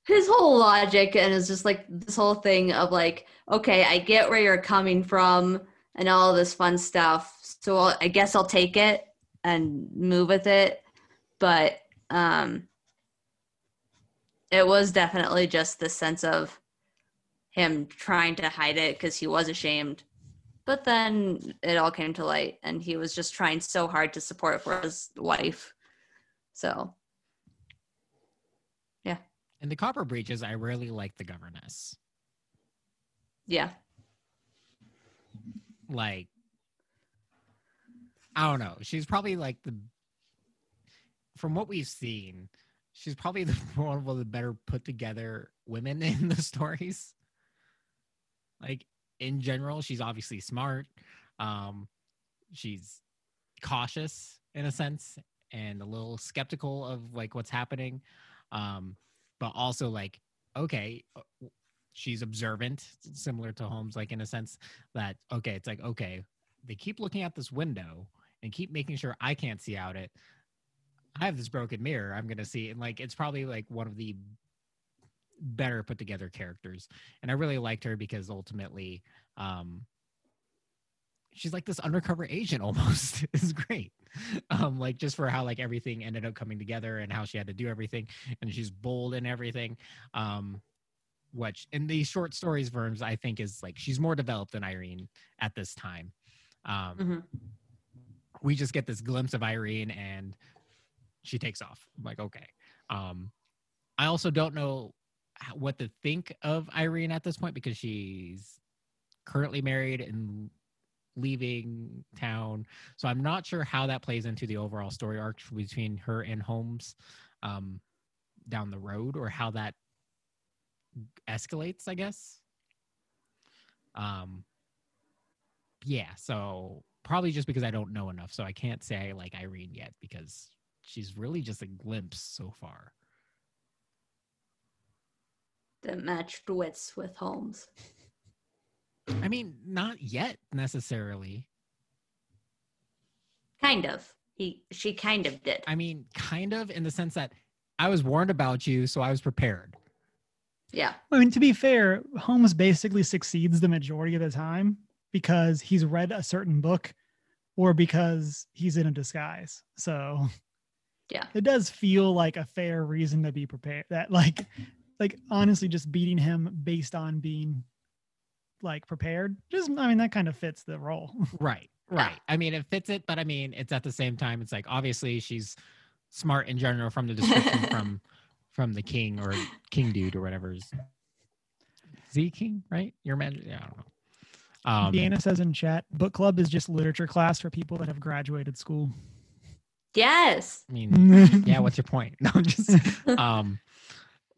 his whole logic and it's just like this whole thing of like okay i get where you're coming from and all this fun stuff so I'll, i guess i'll take it and move with it but um it was definitely just the sense of him trying to hide it because he was ashamed but then it all came to light and he was just trying so hard to support for his wife so yeah. In the Copper Beeches, I really like the governess. yeah Like, I don't know. She's probably like the, from what we've seen, she's probably the one of the better put together women in the stories. Like in general, she's obviously smart. Um, she's cautious in a sense, and a little skeptical of like what's happening. Um but also like okay uh, she's observant similar to holmes like in a sense that okay it's like okay they keep looking out this window and keep making sure i can't see out it. I have this broken mirror i'm gonna see and like it's probably like one of the better put together characters. And i really liked her because ultimately um she's like this undercover agent almost. Is great. Um like just for how like everything ended up coming together and how she had to do everything and she's bold and everything um which in the short stories verms i think is like she's more developed than irene at this time. Um Mhm. we just get this glimpse of irene and she takes off. I'm like okay. Um i also don't know what to think of irene at this point because she's currently married and leaving town. So I'm not sure how that plays into the overall story arc between her and Holmes um, down the road, or how that escalates. I guess. Um. Yeah. So probably just because I don't know enough, so I can't say I like Irene yet because she's really just a glimpse so far. That matched wits with Holmes. I mean, not yet necessarily. Kind of. He she kind of did. I mean, kind of in the sense that I was warned about you, so I was prepared. Yeah. I mean, to be fair, Holmes basically succeeds the majority of the time because he's read a certain book or because he's in a disguise. So Yeah. it does feel like a fair reason to be prepared. That like like honestly just beating him based on being like prepared. Just I mean that kind of fits the role. Right, right. I mean, it fits it, but I mean, it's at the same time, it's like obviously she's smart in general from the description from from the king or king dude or whatever's Z King, right? Your man, yeah, I don't know. Um, Deanna says in chat, book club is just literature class for people that have graduated school. Yes. I mean, yeah. What's your point? No, I'm just. Um,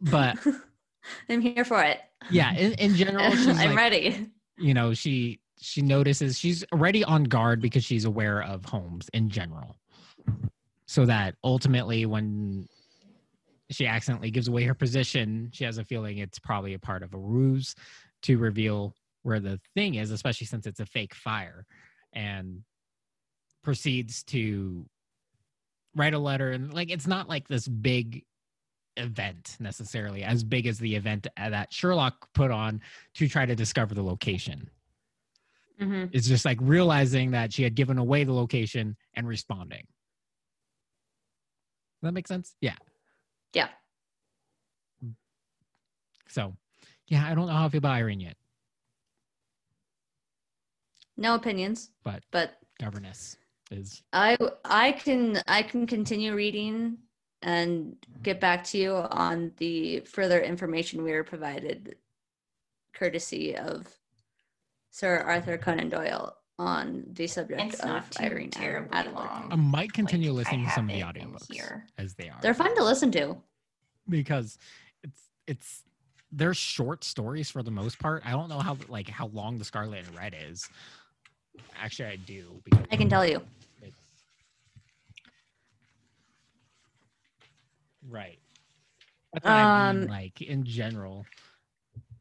but I'm here for it. yeah, in, in general, she's I'm like, ready. you know she she notices she's already on guard because she's aware of Holmes in general. So that ultimately when she accidentally gives away her position, she has a feeling it's probably a part of a ruse to reveal where the thing is, especially since it's a fake fire, and proceeds to write a letter. And like, it's not like this big event necessarily, as big as the event that Sherlock put on to try to discover the location. hmm It's just like realizing that she had given away the location and responding. Does that make sense? Yeah. Yeah. So, yeah, I don't know how I feel about Irene yet. No opinions, But- but Governess is I I can I can continue reading and mm-hmm. get back to you on the further information we were provided courtesy of Sir Arthur Conan Doyle on the subject It's of not too Irene terribly Adler. long. I might continue Like, listening to some of the audiobooks here. as they are. They're fun to listen to. because it's it's they're short stories for the most part. I don't know how like how long the Scarlet and Red is. Actually, I do because I can tell you. Right. What I mean, Um, like in general.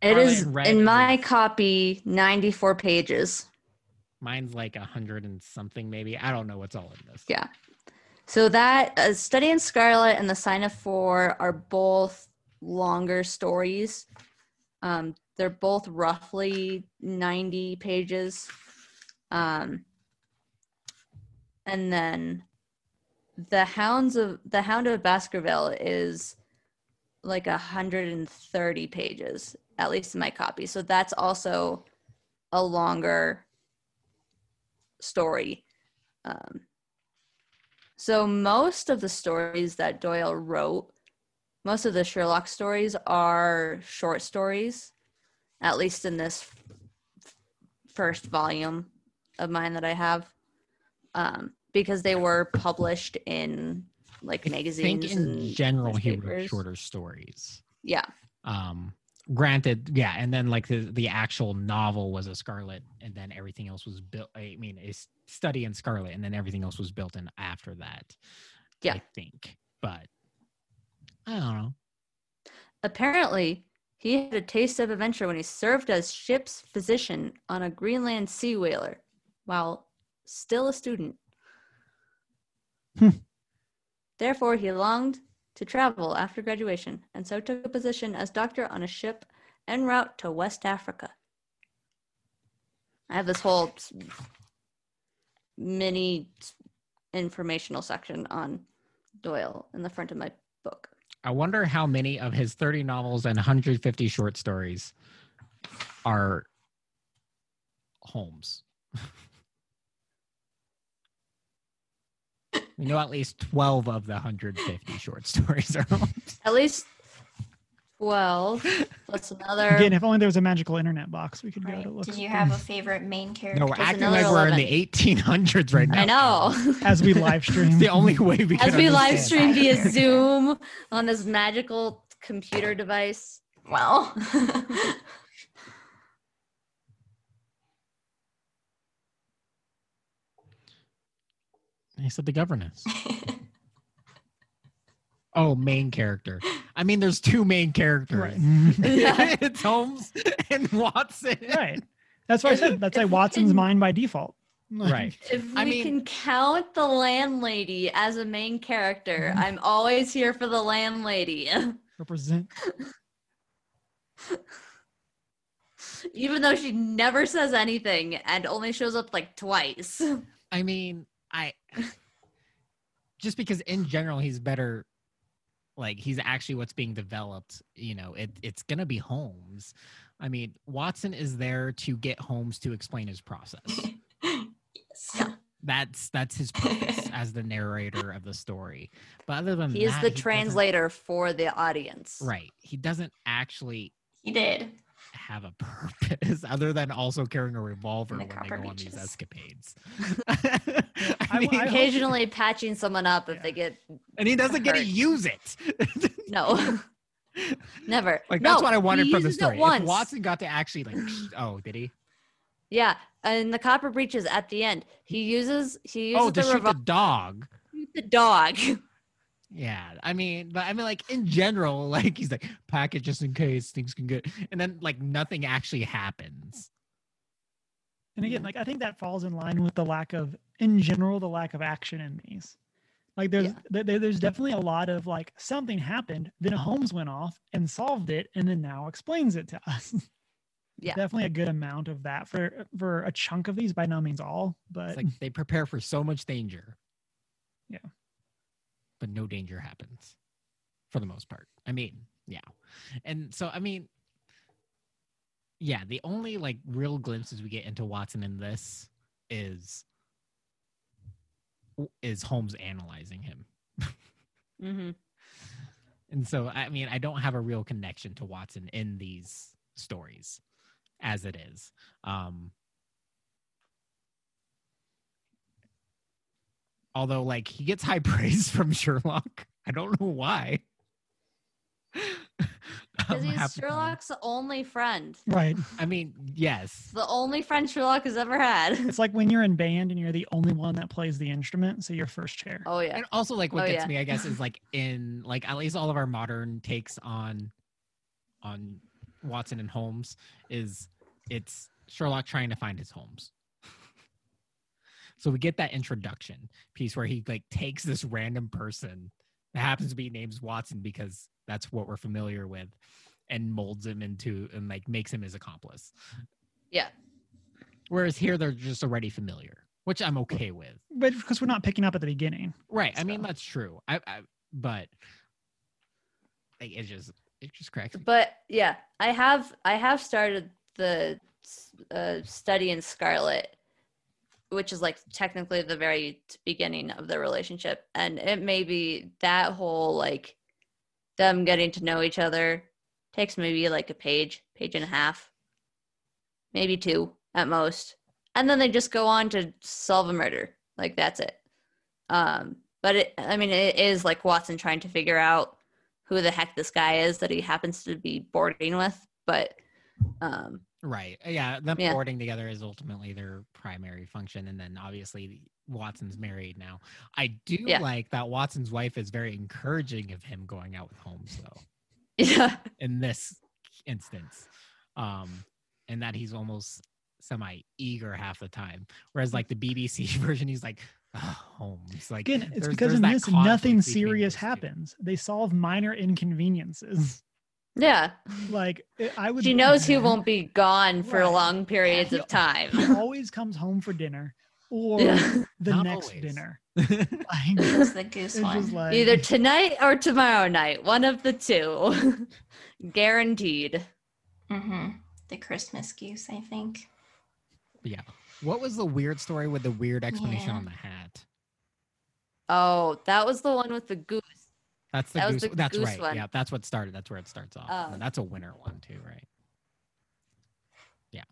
It is in my copy 94 pages. Mine's like a hundred and something, maybe. I don't know what's all in this. Yeah. So that uh, Study in Scarlet and The Sign of Four are both longer stories. Um, they're both roughly 90 pages. Um, and then the Hounds of the Hound of Baskerville is like 130 pages, at least in my copy. So that's also a longer story. Um, so most of the stories that Doyle wrote, most of the Sherlock stories are short stories, at least in this f- first volume of mine that I have, um, because they were published in like I magazines. think in and general he wrote shorter stories. Yeah, um granted yeah and then like the the actual novel was a scarlet and then everything else was built i mean a study in scarlet and then everything else was built in after that Yeah. I think, but I don't know. Apparently, he had a taste of adventure when he served as ship's physician on a Greenland sea whaler while still a student. Hmm. Therefore, he longed to travel after graduation and so took a position as doctor on a ship en route to West Africa. I have this whole mini informational section on Doyle in the front of my book. I wonder how many of his 30 novels and 150 short stories are Holmes. we know at least 12 of the 150 short stories are Holmes. At least 12 plus another. Again, if only there was a magical internet box, we could go to look. Did you have a favorite main character? No, we're There's acting another like we're in the 1800s right now. I know. as we live stream? It's the only way we can As we live stream via Zoom on this magical computer device. well, He said the governess. Oh, main character. I mean, there's two main characters. Right. it's Holmes and Watson. right. That's why I said that's like Watson's mind by default. Right. If we I mean- can count the landlady as a main character, mm-hmm. I'm always here for the landlady. Represent. Even though she never says anything and only shows up like twice. I mean, I just because in general he's better like he's actually what's being developed, you know, it it's gonna be Holmes. I mean, Watson is there to get Holmes to explain his process. yes. That's that's his purpose as the narrator of the story. But other than He is the doesn't- translator for the audience. Right. He doesn't actually He did. Have a purpose other than also carrying a revolver And when they copper go on these escapades. I- I mean, I hope- Occasionally patching someone up if Yeah. they get and he doesn't get to use it. no. Never. like that's what I wanted from the uses it story. If. Watson got to actually like, oh, did he? Yeah, and the copper beeches at the end. He uses he oh, uses Oh, to the shoot the dog. shoot the dog. Yeah, I mean, but I mean, like in general, like he's like pack it just in case things can get, and then like nothing actually happens. And again, like I think that falls in line with the lack of, in general, the lack of action in these. Like there's th- there- there's definitely a lot of like something happened, then Holmes went off and solved it, and then now explains it to us. Yeah. definitely a good amount of that for for a chunk of these. By no means all, but It's like they prepare for so much danger. Yeah. But no danger happens for the most part. I mean, yeah. And so, I mean, yeah, the only like real glimpses we get into Watson in this is is Holmes analyzing him. hmm And so, I mean, I don't have a real connection to Watson in these stories as it is. Um, although, like, he gets high praise from Sherlock. I don't know why. Because he's half the time. Sherlock's only friend. right. I mean, yes. The only friend Sherlock has ever had. It's like when you're in band and you're the only one that plays the instrument, so you're first chair. Oh yeah. And also, like, what Oh, gets yeah. me, I guess, is like in like at least all of our modern takes on on Watson and Holmes is it's Sherlock trying to find his Holmes. So we get that introduction piece where he like takes this random person that happens to be named Watson because that's what we're familiar with and molds him into and like makes him his accomplice. Yeah. Whereas here they're just already familiar, which I'm okay with. But because we're not picking up at the beginning. Right. I mean, that's true. I, I but like, it just it just cracks me. But yeah, I have I have started the uh, study in Scarlet, which is like technically the very beginning of the relationship, and it may be that whole like them getting to know each other takes maybe like a page, page and a half, maybe two at most, and then they just go on to solve a murder. Like that's it. Um, but it, I mean, it is like Watson trying to figure out who the heck this guy is that he happens to be boarding with. But um, Right. Yeah. Them Yeah. boarding together is ultimately their primary function. And then obviously Watson's married now. I do Yeah. like that Watson's wife is very encouraging of him going out with Holmes, though, Yeah. in this instance. Um, and that he's almost semi eager half the time. Whereas like the BBC version, he's like, oh, Holmes. Like Again, it's there's- because there's in this nothing serious those two. happens. They solve minor inconveniences. Yeah. Like I would. She knows he won't be gone for Right. long periods He- of time. He always comes home for dinner or Yeah. the Not next always. dinner. Like, It's the goose it's one. like Either tonight or tomorrow night. One of the two. Guaranteed. hmm The Christmas goose, I think. Yeah. What was the weird story with the weird explanation Yeah. on the hat? Oh, that was the one with the goose. That's the That goose. the that's goose right. one. Yeah, that's what started. That's where it starts off. Oh. And that's a winner one too, right? Yeah.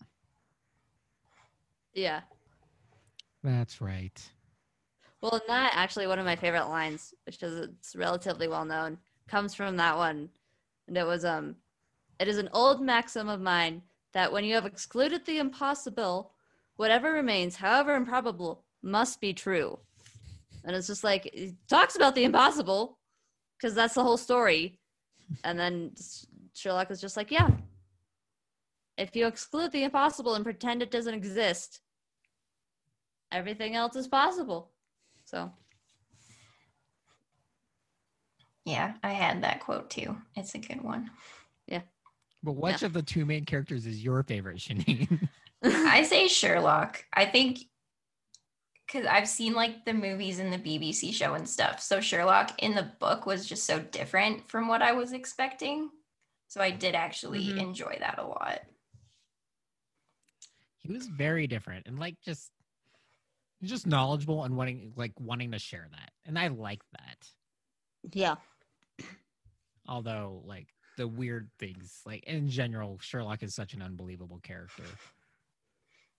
Yeah. That's right. Well, and that actually one of my favorite lines, which is it's relatively well known, comes from that one. And it was um it is an old maxim of mine that when you have excluded the impossible, whatever remains, however improbable, must be true. And it's just like it talks about the impossible because that's the whole story. And then Sherlock was just like, yeah. If you exclude the impossible and pretend it doesn't exist, everything else is possible. So Yeah, I had that quote too. It's a good one. Yeah. But which of the two main characters is your favorite, Shanine? I say Sherlock. I think because I've seen like the movies and the BBC show and stuff. So Sherlock in the book was just so different from what I was expecting. So I did actually Mhm. enjoy that a lot. he was very different and like just just knowledgeable and wanting like wanting to share that. And I like that. yeah. Although like the weird things, like in general, Sherlock is such an unbelievable character.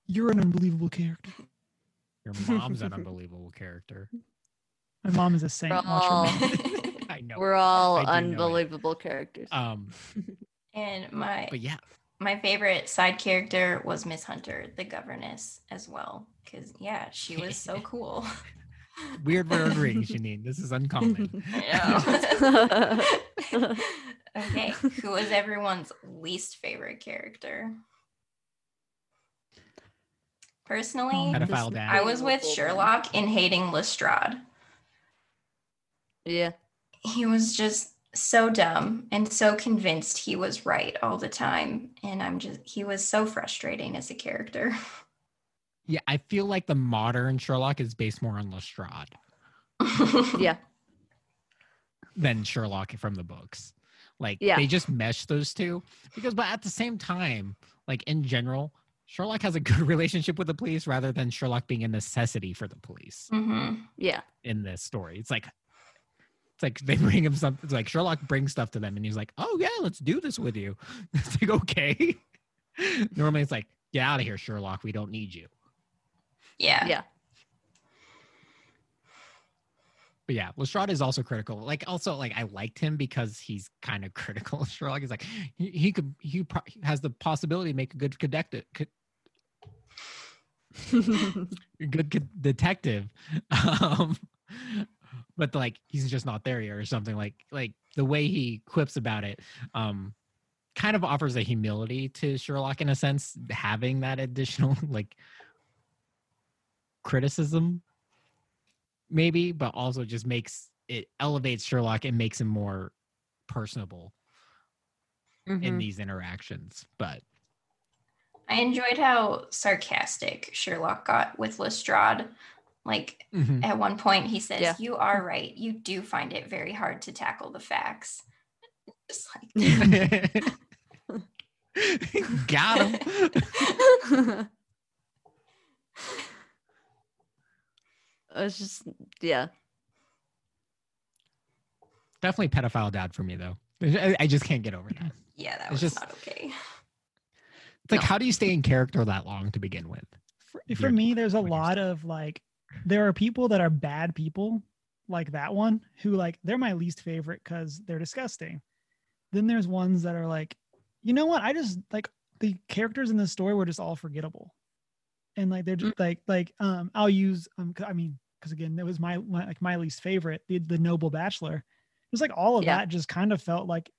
you're an unbelievable character. Your mom's an unbelievable character. My mom is a saint. Watch her mouth. I know. We're all I know unbelievable characters. Um, And my but yeah, my favorite side character was Miss Hunter, the governess, as well. Because yeah, she was so cool. weird but agreeing, Shanine. This is uncommon. I okay, who was everyone's least favorite character? Personally, Um, Pedophile dad. I was with Sherlock in hating Lestrade. Yeah. He was just so dumb and so convinced he was right all the time. And I'm just, he was so frustrating as a character. Yeah, I feel like the modern Sherlock is based more on Lestrade Yeah. than Sherlock from the books. Like Yeah. they just mesh those two because, but at the same time, like in general, Sherlock has a good relationship with the police rather than Sherlock being a necessity for the police hmm Yeah. in this story. It's like it's like they bring him something. It's like Sherlock brings stuff to them, and he's like, "Oh yeah, let's do this with you." It's like okay. Normally, it's like, "Get out of here, Sherlock. We don't need you." Yeah. Yeah. But yeah, Lestrade is also critical. Like, also, like I liked him because he's kind of critical of Sherlock. He's like, he, he could, he pro- has the possibility to make a good detective, good detective. Um, but like, he's just not there yet, or something. Like, like the way he quips about it, um, kind of offers a humility to Sherlock in a sense, having that additional like criticism maybe, but also just makes it elevates Sherlock and makes him more personable in Mhm. these interactions. But I enjoyed how sarcastic Sherlock got with Lestrade. Like Mhm. at one point, he says, Yeah. You are right. You do find it very hard to tackle the facts. Just like, got him. it's just yeah. Definitely pedophile dad for me though. I, I just can't get over that. yeah, that It's was just- not okay. It's like, No. how do you stay in character that long to begin with? for, for me, there's a lot of like, there are people that are bad people, like that one, who like they're my least favorite because they're disgusting. Then there's ones that are like, you know what? I just like the characters in the story were just all forgettable, and like they're Mm. just like like um I'll use um 'cause- I mean because again that was my, my like my least favorite the the noble bachelor. It was like all of Yeah. that just kind of felt like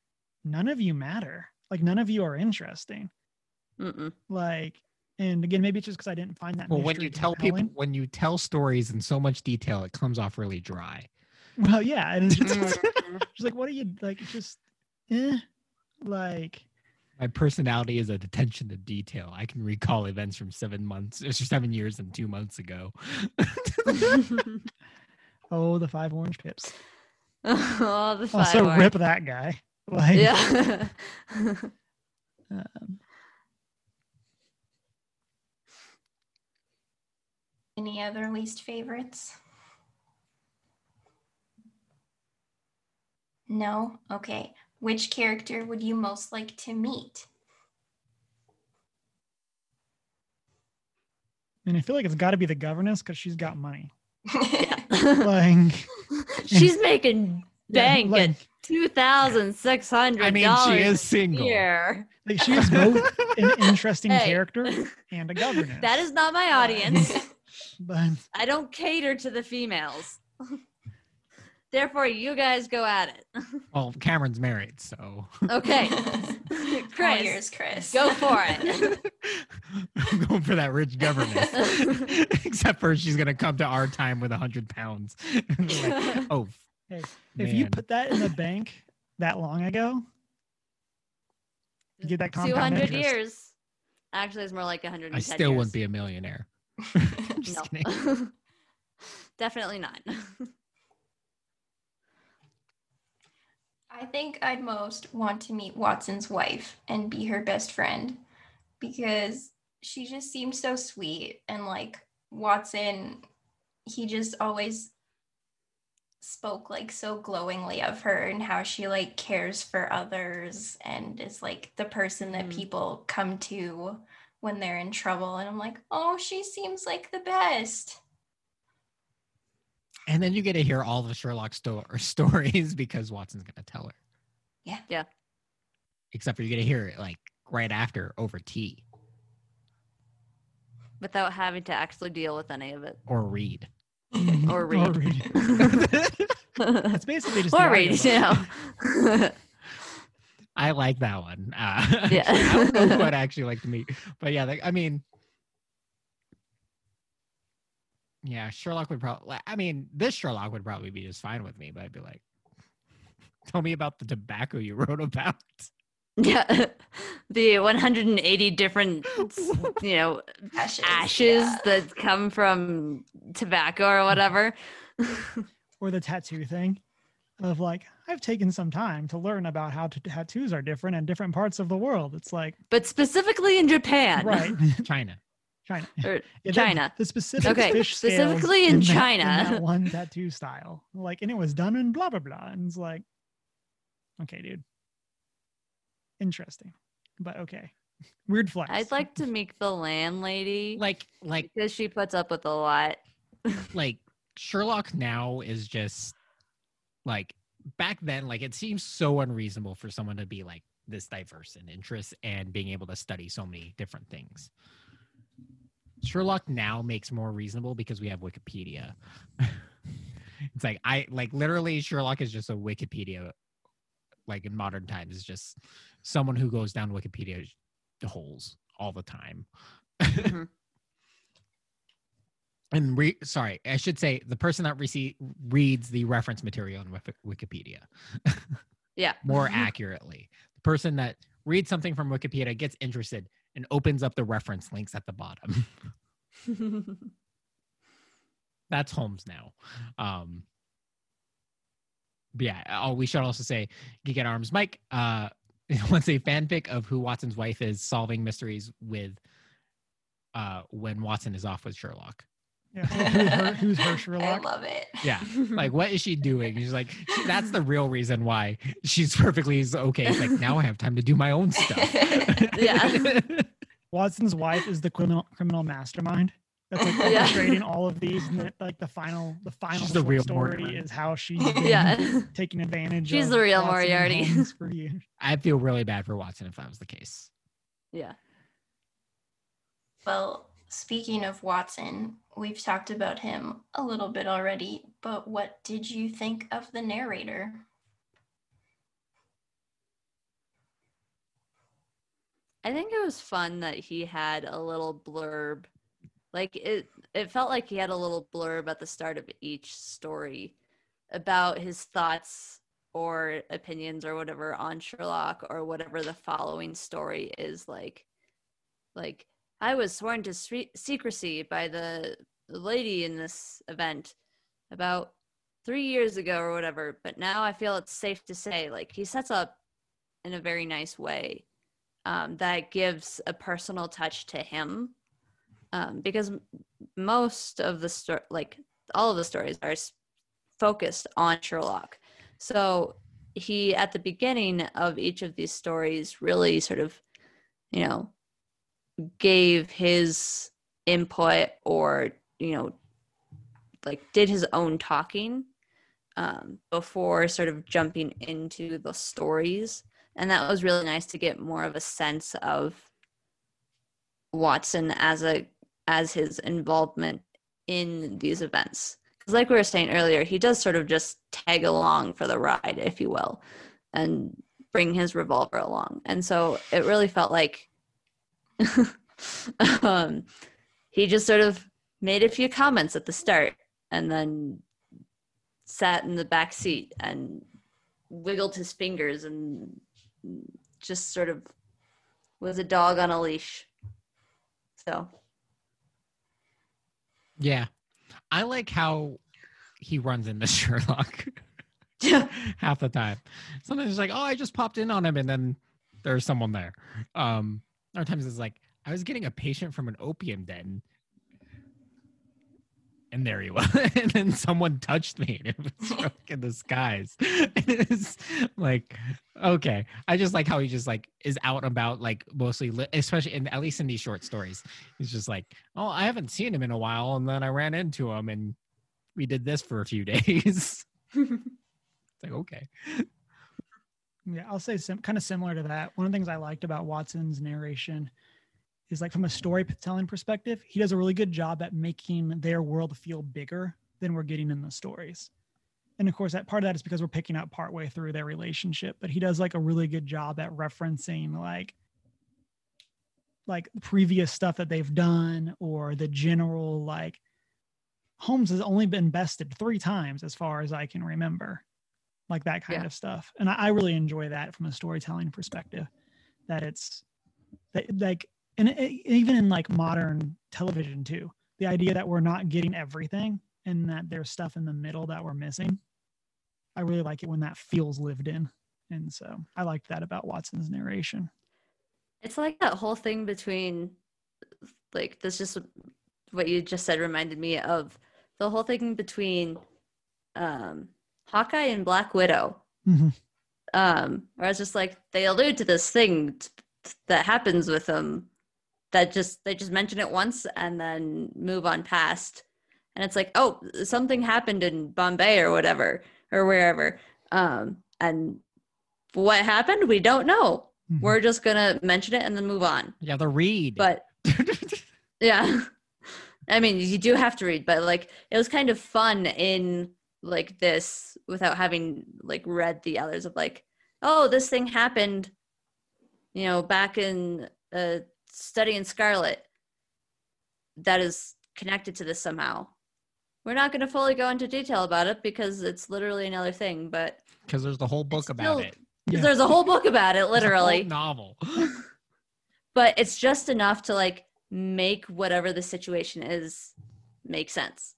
none of you matter. Like none of you are interesting. Mm-mm. Like and again maybe it's just because I didn't find that. Well, when you tell people, when you tell stories in so much detail, it comes off really dry. Well, yeah, and it's just, Mm. just like, what are you like? It's just, eh, like, My personality is a attention to detail. I can recall events from seven months or seven years and two months ago. oh, the five orange pips. oh, the five Also, orange. rip that guy. Like, Yeah. um, Any other least favorites? No? Okay. Which character would you most like to meet? and I feel like it's got to be the governess because she's got money. Yeah. Like, She's making Yeah, bank like- at two thousand six hundred. I mean, she is single. Here. like she is both an interesting Hey. character and a governess. That is not my audience. But I don't cater to the females. Therefore, you guys go at it. Well, Cameron's married, so Okay. All Chris, yours, Chris. go for it. I'm going for that rich governess. Except for she's gonna come to our time with a hundred pounds. Like, oh, Hey, if you put that in the bank that long ago, you get that Two hundred interest. years. Actually, it's more like one hundred. I still wouldn't be a millionaire. Just kidding. No. Definitely not. I think I'd most want to meet Watson's wife and be her best friend because she just seemed so sweet and like Watson he just always spoke like so glowingly of her and how she like cares for others and is like the person that Mm. people come to when they're in trouble and I'm like, "Oh, she seems like the best." And then you get to hear all the Sherlock sto- stories because Watson's gonna tell her. Yeah. Yeah. Except for you get to hear it like right after over tea Without having to actually deal with any of it. or read. Or read. read. or It's basically just Or read, you audiobook. know. I like that one. Uh, Yeah. I don't know who I'd actually like to meet, but yeah, like, I mean, yeah, Sherlock would probably. I mean, this Sherlock would probably be just fine with me, but I'd be like, "Tell me about the tobacco you wrote about." yeah. The 180 different, you know, Ashes. ashes yeah. that come from tobacco or whatever. or the tattoo thing of like i've taken some time to learn about how to, tattoos are different in different parts of the world. It's like but specifically in Japan. right. China. china. Or Yeah, the- China. the specific Okay, fish scales specifically in that- China. that one tattoo style. Like and it was done in blah blah blah. And it's like okay dude. Interesting. But okay. Weird flex. I'd like to meet the landlady Like, like, because she puts up with a lot. like Sherlock now is just like back then. Like, it seems so unreasonable for someone to be like this diverse in interests and being able to study so many different things. Sherlock now makes more reasonable because we have Wikipedia. it's like I like literally Sherlock is just a Wikipedia like in modern times is just someone who goes down Wikipedia holes all the time. Mhm. and re- sorry, I should say the person that rece- reads the reference material in Wikipedia Yeah. more accurately. The person that reads something from Wikipedia gets interested and opens up the reference links at the bottom. That's Holmes now. Um, yeah. Oh, we should also say Geek at Arms. Mike uh, wants a fanfic of who Watson's wife is solving mysteries with uh, when Watson is off with Sherlock. Yeah. who's her, who's her I love it. Yeah. Like, what is she doing? She's like, that's the real reason why she's perfectly okay. It's like, now I have time to do my own stuff. Yeah. Watson's wife is the criminal criminal mastermind. That's like Yeah. orchestrating all of these, and like the final, the final She's the real story Mortimer. is how she's yeah. taking advantage. She's of the real Watson Moriarty. For years. I'd feel really bad for Watson if that was the case. Yeah. Well, speaking of Watson, we've talked about him a little bit already, but what did you think of the narrator? I think it was fun that he had a little blurb. Like it it felt like he had a little blurb at the start of each story about his thoughts or opinions or whatever on Sherlock or whatever the following story is like like I was sworn to stre- secrecy by the lady in this event about 3 years ago or whatever but now I feel it's safe to say like he sets up in a very nice way um, that gives a personal touch to him um, because most of the story like all of the stories are focused on Sherlock. So he, at the beginning of each of these stories, really sort of, you know, gave his input or, you know, like did his own talking um, before sort of jumping into the stories. And that was really nice to get more of a sense of Watson as a as his involvement in these events because like we were saying earlier he does sort of just tag along for the ride if you will and bring his revolver along and so it really felt like um, he just sort of made a few comments at the start and then sat in the back seat and wiggled his fingers and just sort of was a dog on a leash so Yeah. I like how he runs in into Sherlock half the time. Sometimes it's like, oh, I just popped in on him and then there's someone there. Um, other times it's like, I was getting a patient from an opium den. And there he was. and then someone touched me and it was Sherlock in the skies. And it was like, okay. I just like how he just like is out and about, like mostly, li- especially in at least in these short stories. He's just like, oh, I haven't seen him in a while. And then I ran into him and we did this for a few days. it's like, okay. Yeah, I'll say sim- kind of similar to that. One of the things I liked about Watson's narration is like from a storytelling perspective, he does a really good job at making their world feel bigger than we're getting in the stories. And of course, that part of that is because we're picking up partway through their relationship, but he does like a really good job at referencing like like previous stuff that they've done or the general like Holmes has only been bested three times as far as I can remember like that kind Yeah. of stuff. And I, I really enjoy that from a storytelling perspective. That it's that like, and it, even in like modern television too, the idea that we're not getting everything and that there's stuff in the middle that we're missing. I really like it when that feels lived in, and so I like that about Watson's narration. It's like that whole thing between, like, this just what you just said reminded me of the whole thing between um, Hawkeye and Black Widow. Mhm. Um, where I was just like, they allude to this thing t- that happens with them that just, they just mention it once and then move on past. And it's like, oh, something happened in Bombay or whatever, or wherever. Um, and what happened, we don't know Mhm. we're just gonna mention it and then move on Yeah, the read. but yeah i mean you do have to read but like it was kind of fun in like this without having like read the others of like oh this thing happened you know back in uh Study in Scarlet that is connected to this somehow we're not going to fully go into detail about it because it's literally another thing but because there's the whole book about still- it. Yeah. there's a whole book about it a literally novel. but it's just enough to like make whatever the situation is make sense.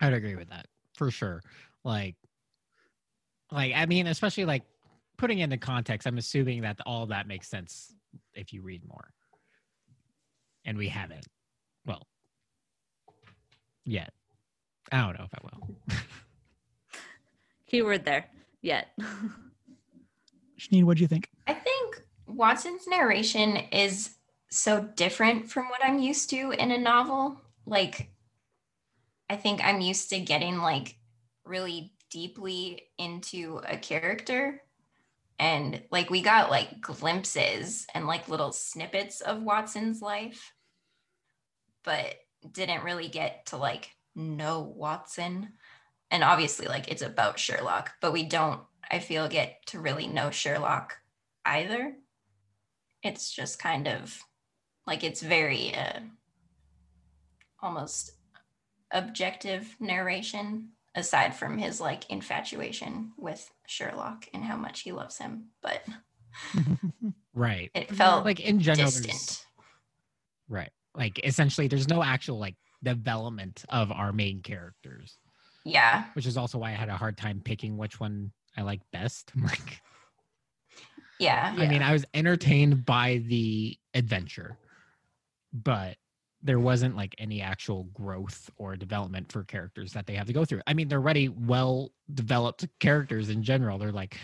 I'd agree with that for sure. Like, like I mean, especially like putting into context. I'm assuming that all that makes sense if you read more, and we haven't. Well, yet. I don't know if I will. Keyword there. Yet. Shanine, what do you think? I think Watson's narration is so different from what I'm used to in a novel. Like, I think I'm used to getting like really deeply into a character. and like we got like glimpses and like little snippets of Watson's life, but didn't really get to like know Watson. And obviously, like it's about Sherlock, but we don't, I feel, get to really know Sherlock either. It's just kind of like it's very uh, almost objective narration aside from his like infatuation with Sherlock and how much he loves him. But right. it felt like in general, distant. right. Like essentially, there's no actual like development of our main characters, Yeah. which is also why I had a hard time picking which one I like best. Like, Yeah. I mean, I was entertained by the adventure, but there wasn't like any actual growth or development for characters that they have to go through. I mean, they're already well developed characters in general. They're like,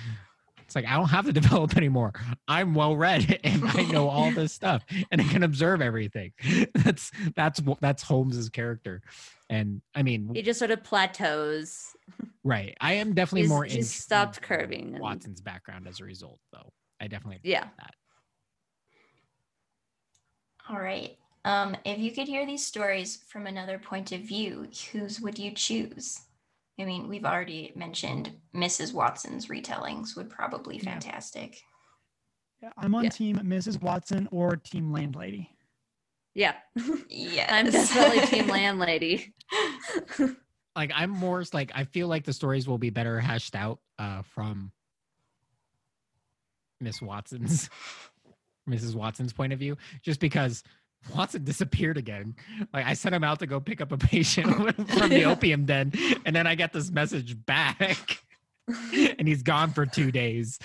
it's like I don't have to develop anymore. I'm well read and I know all this stuff and I can observe everything. That's that's that's Holmes's character, and I mean, He just sort of plateaus. right. I am definitely He's, more he's stopped by curving. and- Watson's background as a result, though. I definitely Yeah. that. All right. Um, if you could hear these stories from another point of view, whose would you choose? I mean, we've already mentioned Mrs. Watson's retellings would probably be Yeah. fantastic. Yeah, I'm on Yeah. team Mrs. Watson or team landlady. Yeah. Yes. I'm definitely team landlady. like I'm more like I feel like the stories will be better hashed out uh from Miss Watson's Mrs. Watson's point of view, just because Watson disappeared again. Like I sent him out to go pick up a patient from the opium den, and then I get this message back, and he's gone for two days.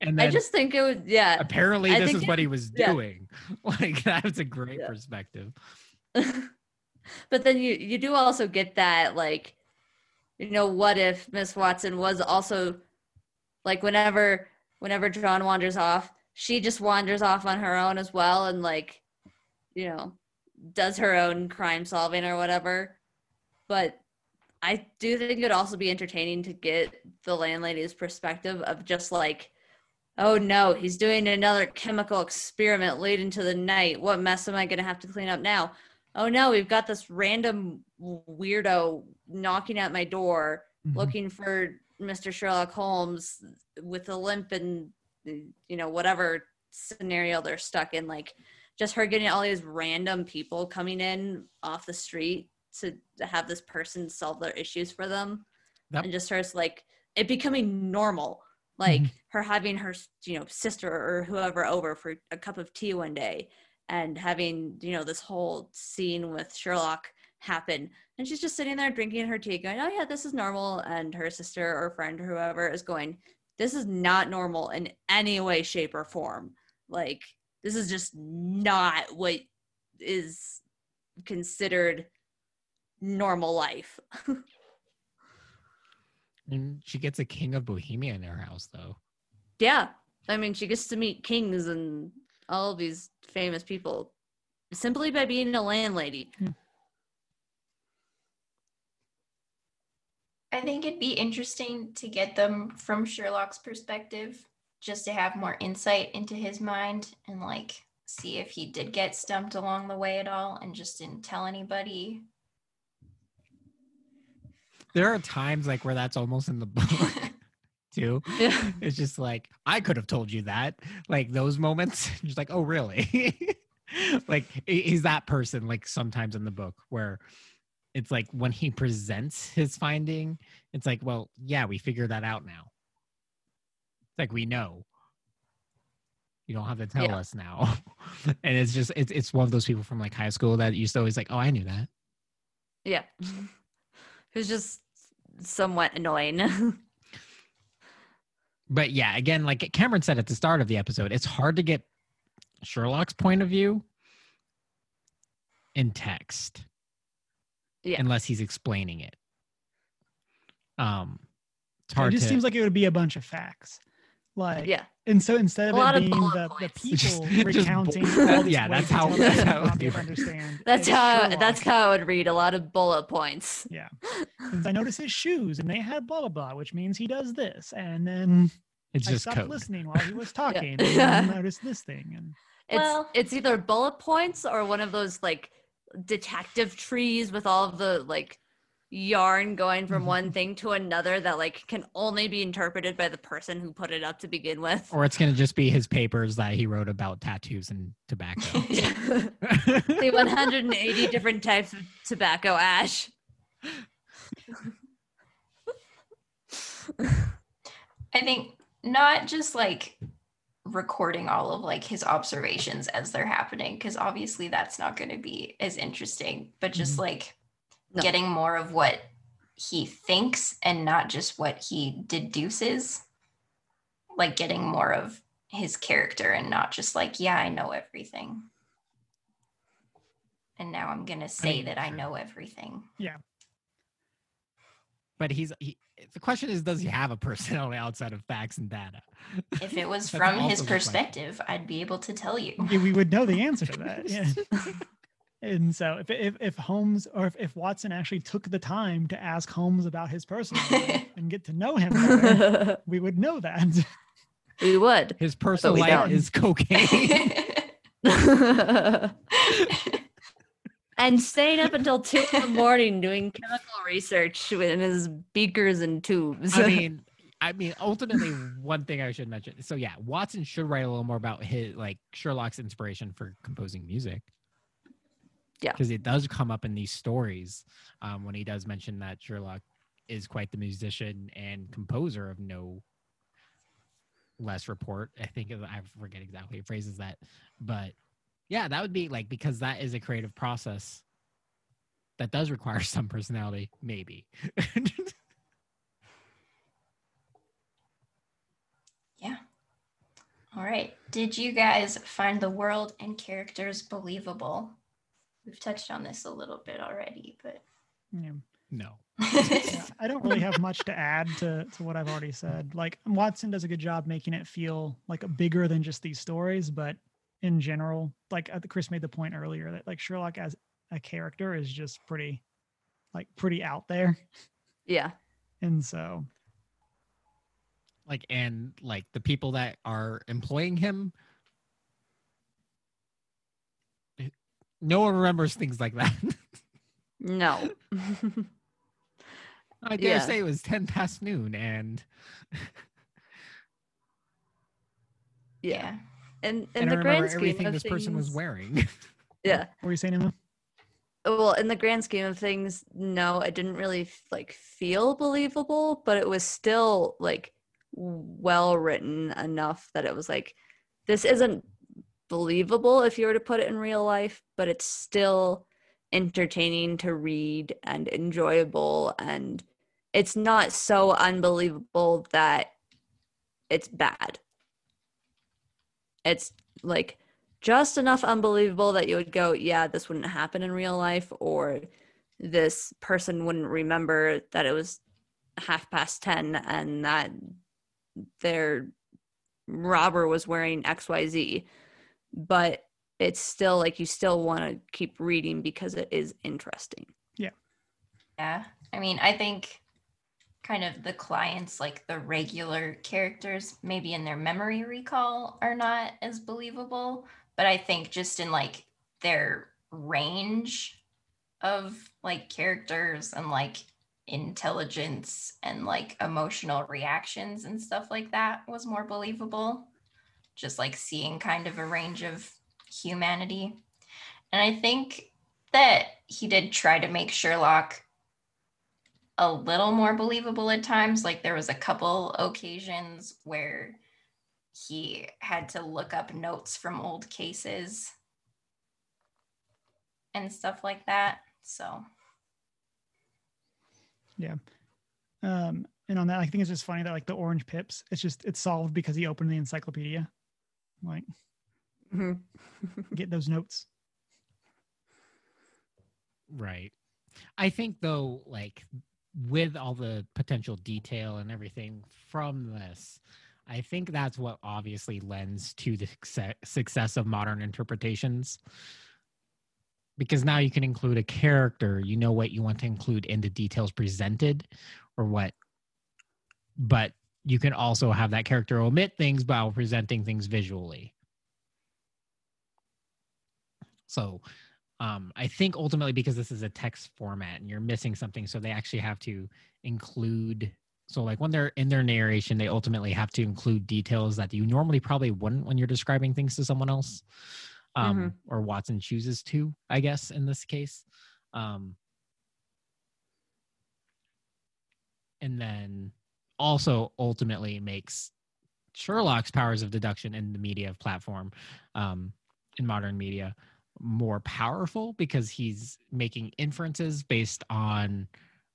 and I just think it would, yeah. apparently I this is what he was yeah. doing. Like that's a great Yeah. perspective. but then you you do also get that like you know what if miss watson was also like whenever whenever john wanders off she just wanders off on her own as well and like you know does her own crime solving or whatever but i do think it would also be entertaining to get the landlady's perspective of just like oh no he's doing another chemical experiment late into the night what mess am i going to have to clean up now oh no, we've got this random weirdo knocking at my door Mhm. looking for Mr. Sherlock Holmes with a limp and you know whatever scenario they're stuck in like just her getting all these random people coming in off the street to, to have this person solve their issues for them Yep. and just starts like it becoming normal like Mhm. her having her you know sister or whoever over for a cup of tea one day and having you know this whole scene with Sherlock happen and she's just sitting there drinking her tea going oh yeah this is normal and her sister or friend or whoever is going this is not normal in any way shape or form. Like this is just not what is considered normal life. And she gets a king of Bohemia in her house, though. yeah. I mean she gets to meet kings and all of these famous people simply by being a landlady hmm. I think it'd be interesting to get them from Sherlock's perspective, just to have more insight into his mind and like see if he did get stumped along the way at all and just didn't tell anybody. There are times like where that's almost in the book too. yeah It's just like I could have told you that. Like those moments, just like, oh really? like is that person. Like sometimes in the book where it's like when he presents his finding, it's like, well, yeah, we figure that out now. It's like we know. You don't have to tell Yeah. us now. and it's just it's it's one of those people from like high school that used to always like, oh, I knew that. Yeah. Who's just somewhat annoying. but yeah, again, like Cameron said at the start of the episode, it's hard to get Sherlock's point of view in text. Yeah. Unless he's explaining it. Um it's So it just to seems like it would be a bunch of facts. Like, Yeah. and so instead of A lot it being bullet the, the points. people Just- just recounting bull- all these yeah, that's how- to that's tell how it would be not understand. That's how Sherlock. that's how I would read a lot of bullet points. Yeah. I noticed his shoes and they had blah blah blah, which means he does this. And then It's I just stopped code. listening while he was talking and then noticed this thing. And It's Well- it's either bullet points or one of those like detective trees with all of the like yarn going from mm-hmm. one thing to another that like can only be interpreted by the person who put it up to begin with. Or it's gonna just be his papers that he wrote about tattoos and tobacco. the 180 different types of tobacco ash. I think not just like recording all of like his observations as they're happening because obviously that's not going to be as interesting but just Mhm. like No. getting more of what he thinks and not just what he deduces. Like getting more of his character and not just like yeah i know everything. And now i'm going to say mean, that i know everything. Yeah. But he's he, the question is, does he have a personality outside of facts and data? if it was from his the question. perspective i'd be able to tell you yeah, we would know the answer to that. Yeah. And so if, if, if Holmes or if, if Watson actually took the time to ask Holmes about his personal life and get to know him better, we would know that. we would. His personal life is cocaine. And staying up until two in the morning doing chemical research in his beakers and tubes. I mean, I mean, ultimately, one thing I should mention. So yeah, Watson should write a little more about his like Sherlock's inspiration for composing music. Yeah. because it does come up in these stories um, when he does mention that Sherlock is quite the musician and composer of no less report. I think I forget exactly phrases that, but yeah, that would be like because that is a creative process that does require some personality, maybe. Yeah. All right. Did you guys find the world and characters believable? We've touched on this a little bit already, but Yeah. no. Yeah, I don't really have much to add to, to what I've already said. Like Watson does a good job making it feel like bigger than just these stories, but in general, like uh, Chris made the point earlier that like Sherlock as a character is just pretty, like pretty out there, yeah. and so like and like the people that are employing him eh, no one remembers things like that No. i dare Yeah. say it was 10 past noon and yeah. And in the grand scheme everything of this person was things- wearing Yeah. what were you saying, Emma? well in the grand scheme of things no it didn't really like feel believable but it was still like well written enough that it was like this isn't believable if you were to put it in real life but it's still entertaining to read and enjoyable and it's not so unbelievable that it's bad it's like just enough unbelievable that you would go, yeah, this wouldn't happen in real life, or this person wouldn't remember that it was half past 10 and that their robber was wearing XYZ. But it's still like you still want to keep reading because it is interesting. yeah. Yeah. I mean, I think kind of the clients, like the regular characters, maybe in their memory recall, are not as believable. But I think just in like their range of like characters and like intelligence and like emotional reactions and stuff like that was more believable. Just like seeing kind of a range of humanity. And I think that he did try to make Sherlock a little more believable at times. Like there was a couple occasions where he had to look up notes from old cases and stuff like that. So yeah. Um, and on that, I think it's just funny that like the orange pips, it's just it's solved because he opened the encyclopedia. Like, get those notes. right i think though like with all the potential detail and everything from this I think that's what obviously lends to the success- of modern interpretations. Because now you can include a character, you know what you want to include in the details presented or what, but you can also have that character omit things while presenting things visually. So um, I think ultimately because this is a text format and you're missing something, so they actually have to include. So like when they're in their narration, they ultimately have to include details that you normally probably wouldn't when you're describing things to someone else, um, Mhm. or Watson chooses to, I guess, in this case. Um, and then also ultimately makes Sherlock's powers of deduction in the media platform, um, in modern media, more powerful because he's making inferences based on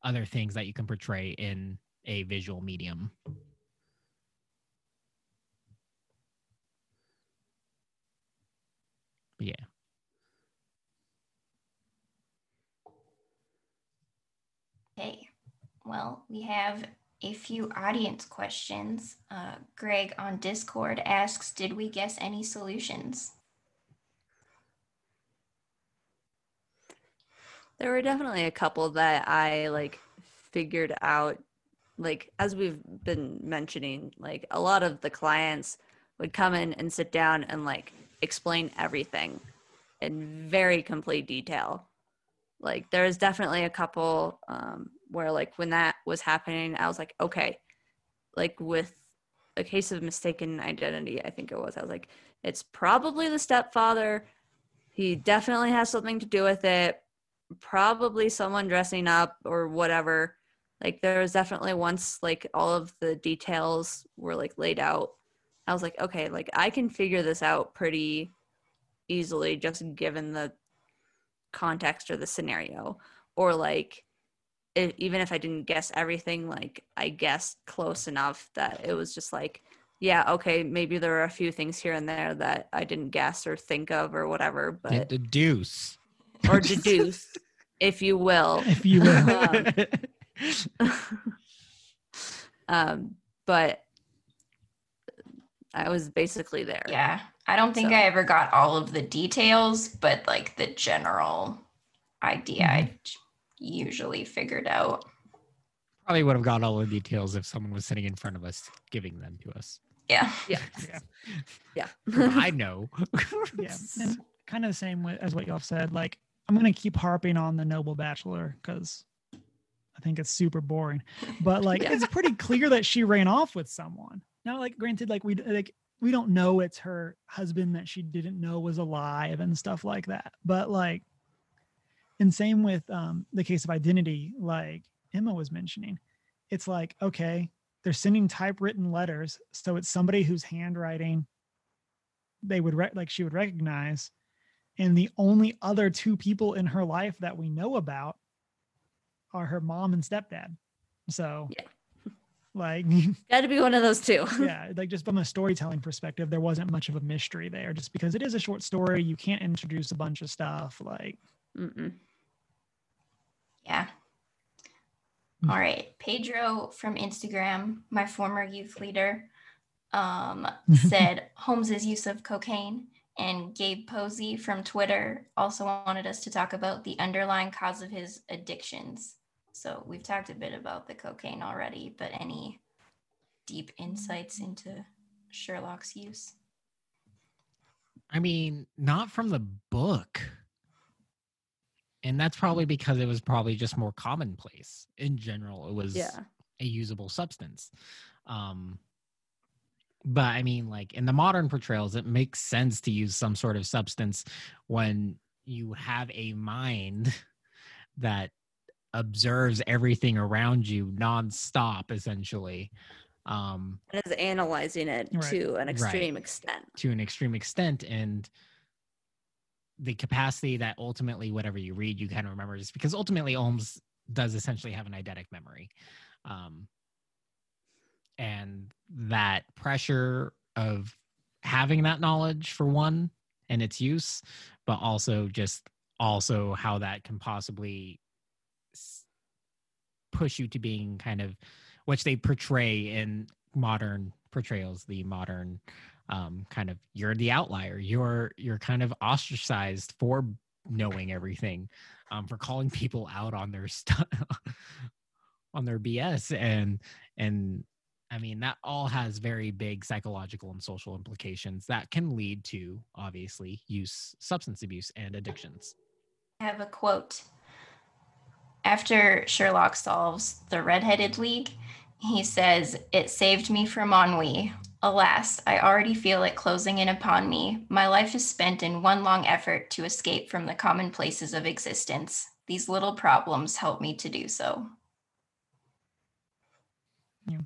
other things that you can portray in a visual medium. Yeah. Okay. Well, we have a few audience questions. Uh, Greg on Discord asks Did we guess any solutions? There were definitely a couple that I like figured out like as we've been mentioning, like a lot of the clients would come in and sit down and like explain everything in very complete detail. Like there's definitely a couple um where like when that was happening, I was like, okay, like with a case of mistaken identity, I think it was. I was like, it's probably the stepfather. He definitely has something to do with it probably someone dressing up or whatever. Like there was definitely once like all of the details were like laid out. I was like, okay, like I can figure this out pretty easily just given the context or the scenario. Or like if, even if I didn't guess everything, like I guessed close enough that it was just like, yeah, okay, maybe there are a few things here and there that I didn't guess or think of or whatever, but Deduce. Or deduce, if you will. if you will. Um, um, but I was basically there. Yeah. I don't think So- I ever got all of the details, but like the general idea I j- usually figured out. Probably would have got all the details if someone was sitting in front of us giving them to us. Yeah. Yeah. Yeah. Yeah. I know. yeah and kind of the same as what y'all said like i'm gonna keep harping on the noble bachelor because i think it's super boring. But like Yeah. it's pretty clear that she ran off with someone. Now like granted like we like we don't know it's her husband that she didn't know was alive and stuff like that. But like and same with um the case of identity like emma was mentioning. It's like okay they're sending typewritten letters so it's somebody whose handwriting they would re- like she would recognize and the only other two people in her life that we know about are her mom and stepdad so Yeah. like Got to be one of those two. yeah like just from a storytelling perspective there wasn't much of a mystery there just because it is a short story you can't introduce a bunch of stuff like Mm-mm. Yeah. Mm. All right. Pedro from Instagram, my former youth leader, um, said Holmes's use of cocaine. And Gabe Posey from Twitter also wanted us to talk about the underlying cause of his addictions. So we've talked a bit about the cocaine already, but any deep insights into Sherlock's use? I mean, not from the book. And that's probably because it was probably just more commonplace. In general, it was Yeah. a usable substance. Um but I mean like in the modern portrayals it makes sense to use some sort of substance when you have a mind that observes everything around you nonstop essentially. Um And is analyzing it Right. to an Right. extreme extent. to an extreme extent and the capacity that ultimately whatever you read you kind of remember is because ultimately Holmes does essentially have an eidetic memory um, and that pressure of having that knowledge for one and its use but also just also how that can possibly push you to being kind of which they portray in modern portrayals the modern um, kind of you're the outlier. You're you're kind of ostracized for knowing everything, um, for calling people out on their stuff, on their BS, and and I mean that all has very big psychological and social implications that can lead to obviously use substance abuse and addictions. I have a quote. After Sherlock solves the Red-Headed League, he says, "It saved me from ennui." Alas, I already feel it closing in upon me. My life is spent in one long effort to escape from the commonplaces of existence. These little problems help me to do so. Yeah.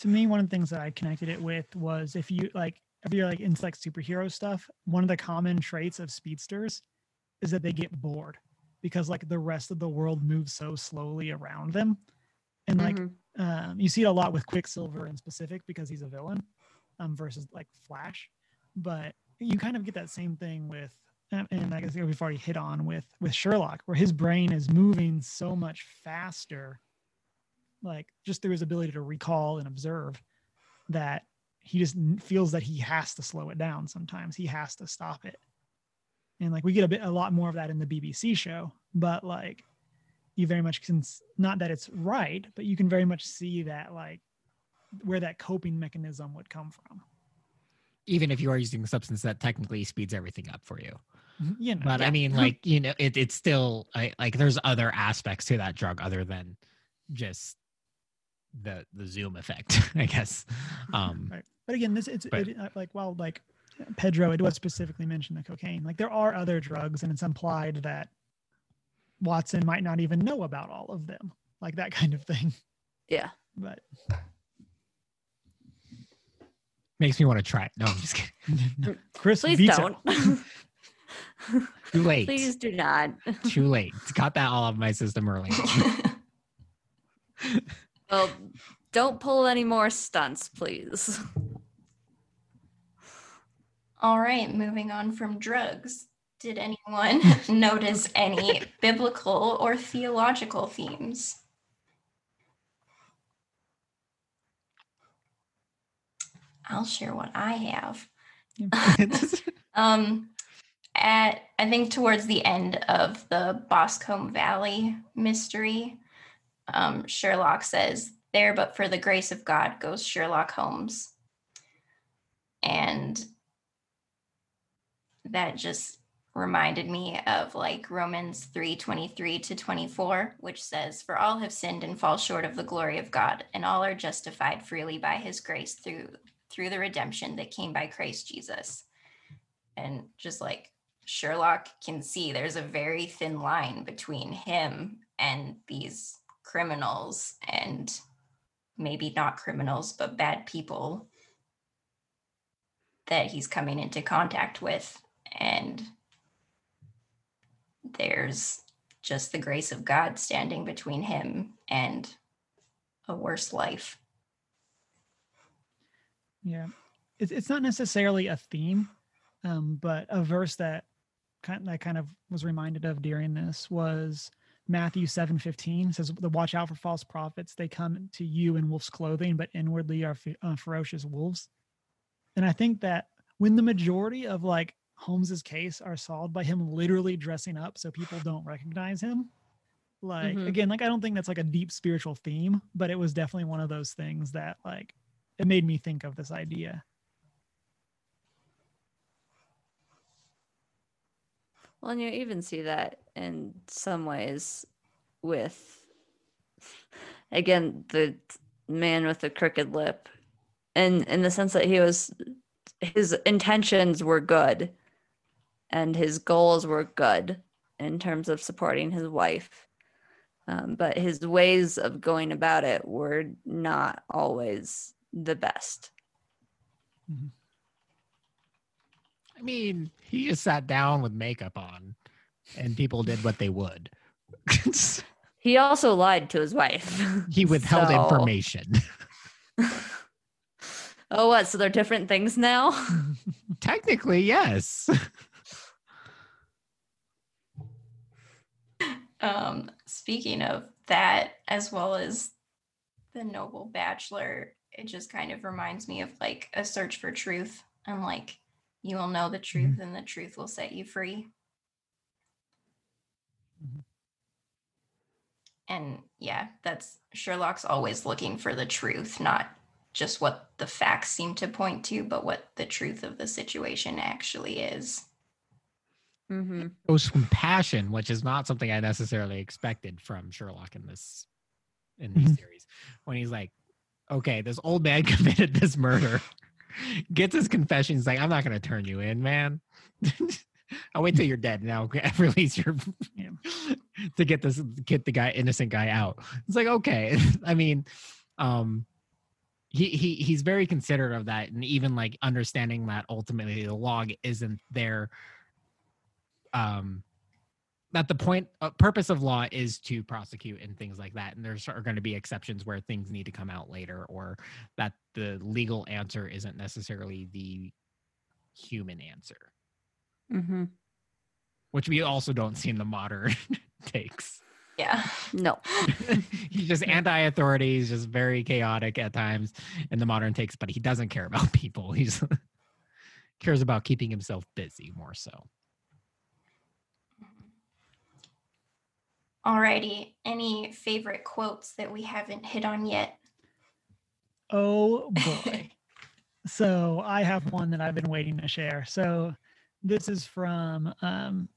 To me, one of the things that I connected it with was if you like, if you're like into like superhero stuff, one of the common traits of speedsters is that they get bored because like the rest of the world moves so slowly around them. And like Mhm. um, you see it a lot with Quicksilver in specific because he's a villain um, versus like Flash. But you kind of get that same thing with, and and I guess we've already hit on with with Sherlock, where his brain is moving so much faster, like just through his ability to recall and observe, that he just feels that he has to slow it down. Sometimes he has to stop it, and like we get a bit a lot more of that in the BBC show, but like you very much can not that it's right but you can very much see that like where that coping mechanism would come from Even if you are using a substance that technically speeds everything up for you. Mm-hmm. you know but I mean, like you know, it, it's still I, like there's other aspects to that drug other than just the the zoom effect, I guess. Um, right but again this it's but- it, uh, like well like pedro it was specifically mentioned the cocaine like there are other drugs and it's implied that watson might not even know about all of them like that kind of thing Yeah. but makes me want to try it. No, I'm just kidding. chris Please beats it. don't. Too late. Please do not. Too late. Got that all out of my system early. Well, don't pull any more stunts, please. All right, moving on from drugs. Did anyone notice any biblical or theological themes? I'll share what I have. Um, at I think towards the end of the Boscombe Valley mystery, um, Sherlock says, "There, but for the grace of God, goes Sherlock Holmes," and that just reminded me of like Romans 3 23 to 24, which says, For all have sinned and fall short of the glory of God, and all are justified freely by his grace through through the redemption that came by Christ Jesus. And just like Sherlock can see, there's a very thin line between him and these criminals, and maybe not criminals, but bad people that he's coming into contact with. And there's just the grace of God standing between him and a worse life. Yeah, it's not necessarily a theme, um, but a verse that kind that kind of was reminded of during this was Matthew seven fifteen says, "The watch out for false prophets; they come to you in wolf's clothing, but inwardly are fe- uh, ferocious wolves." And I think that when the majority of like Holmes's case are solved by him literally dressing up so people don't recognize him, like Mhm. again, like I don't think that's like a deep spiritual theme, but it was definitely one of those things that like it made me think of this idea. Well, and you even see that in some ways with, again, the man with the crooked lip, and in the sense that he was, his intentions were good, and his goals were good in terms of supporting his wife, um, but his ways of going about it were not always the best. I mean, he just sat down with makeup on, and people did what they would. He also lied to his wife. he withheld So- information. Oh, what? So they're different things now? Technically, yes. Um, speaking of that, as well as the Noble Bachelor, it just kind of reminds me of like a search for truth and like you will know the truth Mm-hmm. and the truth will set you free. Mhm. And yeah, that's Sherlock's always looking for the truth, not just what the facts seem to point to, but what the truth of the situation actually is. Mm-hmm. goes from passion, which is not something I necessarily expected from Sherlock in this in these Mhm. series. When he's like, "Okay, this old man committed this murder," gets his confession. He's like, "I'm not going to turn you in, man. I'll wait till you're dead. Now release your Yeah. to get this get the guy innocent guy out." It's like, okay. I mean, um. He, he he's very considerate of that and even like understanding that ultimately the log isn't there um that the point uh, purpose of law is to prosecute and things like that and there's are going to be exceptions where things need to come out later or that the legal answer isn't necessarily the human answer Mm-hmm. which we also don't see in the modern takes Yeah. No. he's just anti-authority he's just very chaotic at times in the modern takes but he doesn't care about people he's cares about keeping himself busy more so Alrighty. Any favorite quotes that we haven't hit on yet? Oh boy. so I have one that I've been waiting to share. So this is from um,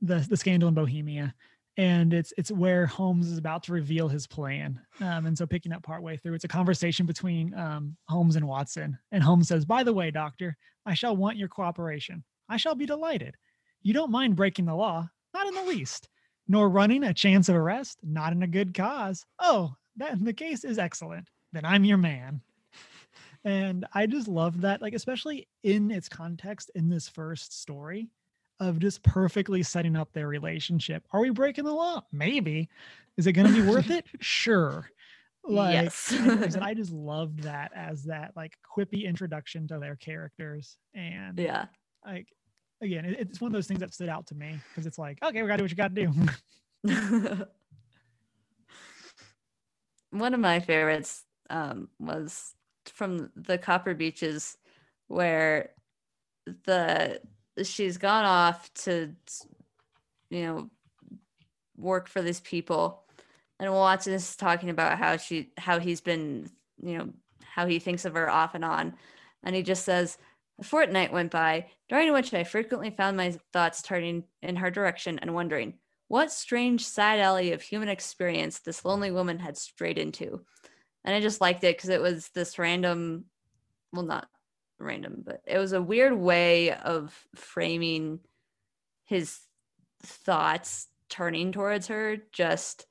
the the scandal in Bohemia, and it's it's where Holmes is about to reveal his plan. Um, and so picking up partway through, it's a conversation between um, Holmes and Watson. And Holmes says, "By the way, Doctor, I shall want your cooperation. I shall be delighted. You don't mind breaking the law, not in the least, nor running a chance of arrest, not in a good cause. Oh, that the case is excellent. Then I'm your man." And I just love that, like, especially in its context in this first story of just perfectly setting up their relationship. Are we breaking the law? Maybe. Is it going to be worth it? Sure. Like, Yes. and I just loved that as that like quippy introduction to their characters. And yeah. like, again, it- it's one of those things that stood out to me because it's like, okay, we got to do what you got to do. One of my favorites um, was from the Copper Beeches, where the she's gone off to, you know, work for these people, and Watson is talking about how she how he's been, you know, how he thinks of her off and on, and he just says. A fortnight went by, during which I frequently found my thoughts turning in her direction and wondering, what strange side alley of human experience this lonely woman had strayed into. And I just liked it because it was this random, well, not random, but it was a weird way of framing his thoughts turning towards her. Just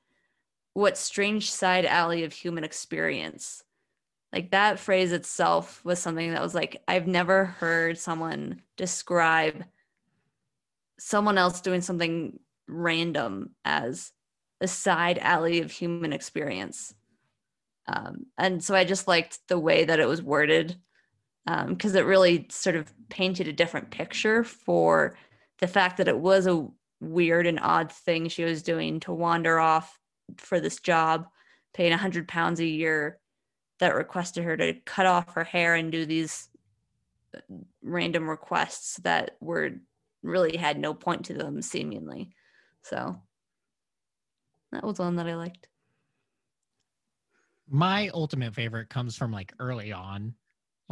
what strange side alley of human experience. Like that phrase itself was something that was like, I've never heard someone describe someone else doing something random as a side alley of human experience. Um, and so I just liked the way that it was worded because it really sort of painted a different picture for the fact that it was a weird and odd thing she was doing to wander off for this job, paying a hundred pounds a year that requested her to cut off her hair and do these uh, random requests that were really had no point to them seemingly. So that was one that I liked. my ultimate favorite comes from like early on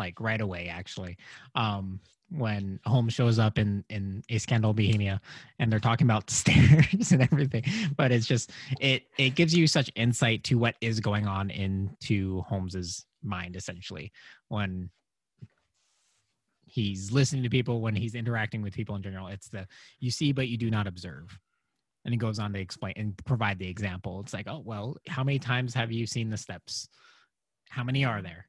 like right away actually um when Holmes shows up in in a scandal bohemia and they're talking about stairs and everything. But it's just it it gives you such insight to what is going on into holmes's mind essentially when he's listening to people when he's interacting with people in general. It's the you see but you do not observe. And he goes on to explain and provide the example. It's like oh well how many times have you seen the steps? How many are there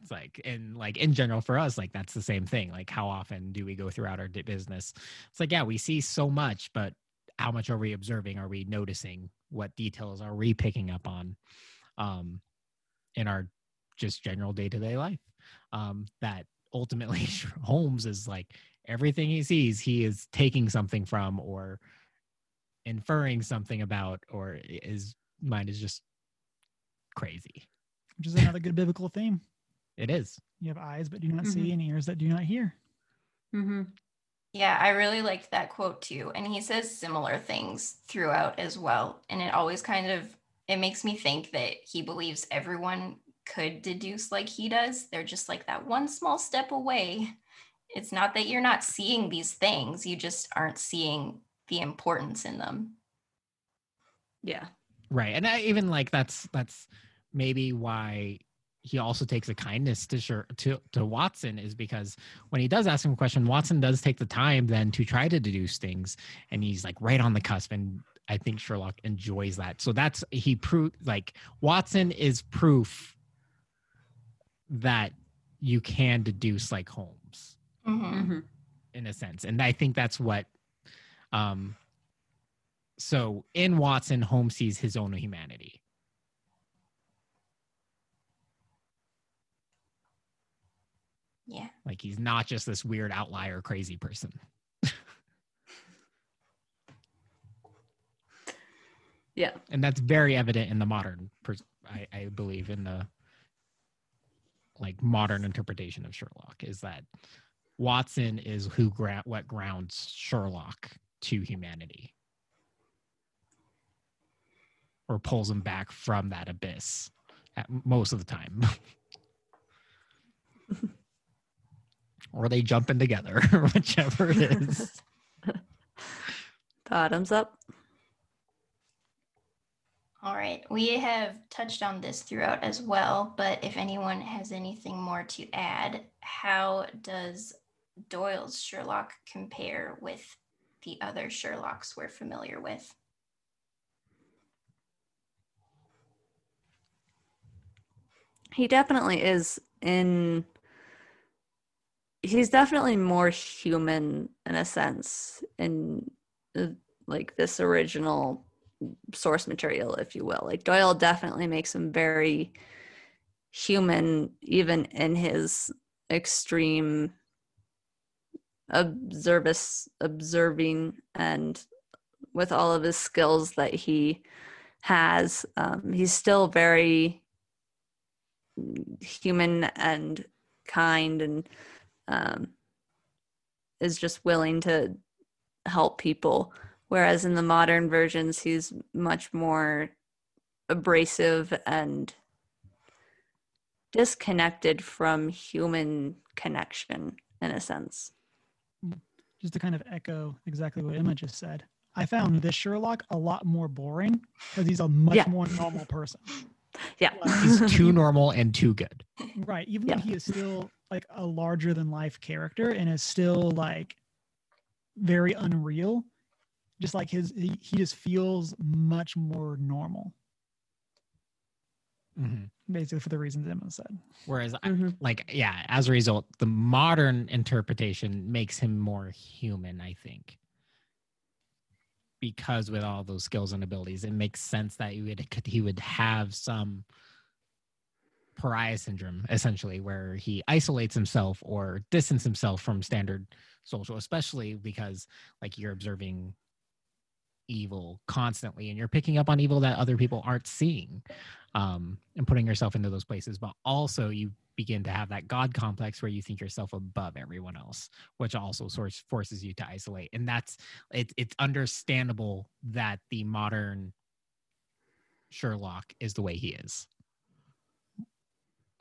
it's like and like in general for us like that's the same thing like how often do we go throughout our business it's like yeah we see so much but how much are we observing are we noticing what details are we picking up on um in our just general day-to-day life um that ultimately holmes is like everything he sees he is taking something from or inferring something about or his mind is just crazy. which is another good biblical theme. It is. You have eyes but do not Mhm. see, and ears that do not hear. Mm-hmm. Yeah, I really liked that quote too. And he says similar things throughout as well. And it always kind of it makes me think that he believes everyone could deduce like he does. They're just like that one small step away. It's not that you're not seeing these things, you just aren't seeing the importance in them. Yeah. Right. And I even like that's that's maybe why he also takes a kindness to sure to to Watson is because when he does ask him a question, Watson does take the time then to try to deduce things and he's like right on the cusp and I think Sherlock enjoys that. So that's he proved like Watson is proof that you can deduce like Holmes Mhm. Mm-hmm. in a sense. And I think that's what um so in Watson, Holmes sees his own humanity. Yeah. Like he's not just this weird outlier crazy person. Yeah. And that's very evident in the modern pers- I, I believe in the like modern interpretation of Sherlock is that Watson is who gra- what grounds Sherlock to humanity or pulls him back from that abyss at most of the time. or they jump in together, whichever it is. Bottoms up. All right. We have touched on this throughout as well, but if anyone has anything more to add, how does Doyle's Sherlock compare with the other Sherlocks we're familiar with? He definitely is in he's definitely more human in a sense in uh, like this original source material if you will. Like doyle definitely makes him very human even in his extreme observice observing and with all of his skills that he has. Um, he's still very human and kind and um, is just willing to help people whereas in the modern versions he's much more abrasive and disconnected from human connection in a sense Just to kind of echo exactly what Emma just said, I found this Sherlock a lot more boring because he's a much Yeah. more normal person. yeah Like, He's too normal and too good. right. Even Yeah. though he is still like a larger than life character and is still like very unreal, just like his, he, he just feels much more normal, Mhm. basically for the reasons Emma said. Whereas, I- Mhm. like, yeah, as a result, the modern interpretation makes him more human, I think. Because with all those skills and abilities, it makes sense that he would he would have some pariah syndrome, essentially, where he isolates himself or distance himself from standard social, especially because like you're observing evil constantly and you're picking up on evil that other people aren't seeing um, and putting yourself into those places. But also, you begin to have that God complex where you think yourself above everyone else, which also source forces you to isolate. And that's it, it's understandable that the modern Sherlock is the way he is.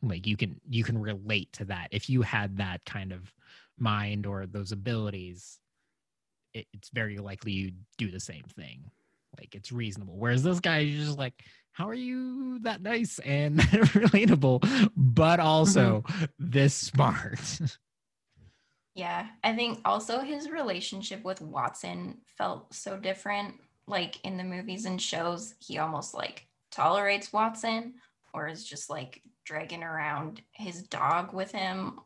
Like you can you can relate to that if you had that kind of mind or those abilities. It, it's very likely you'd do the same thing. Like it's reasonable. Whereas this guy is just like, how are you that nice and relatable, but mm-hmm. also this smart? Yeah, I think also his relationship with Watson felt so different. Like in the movies and shows, he almost like tolerates Watson or is just like dragging around his dog with him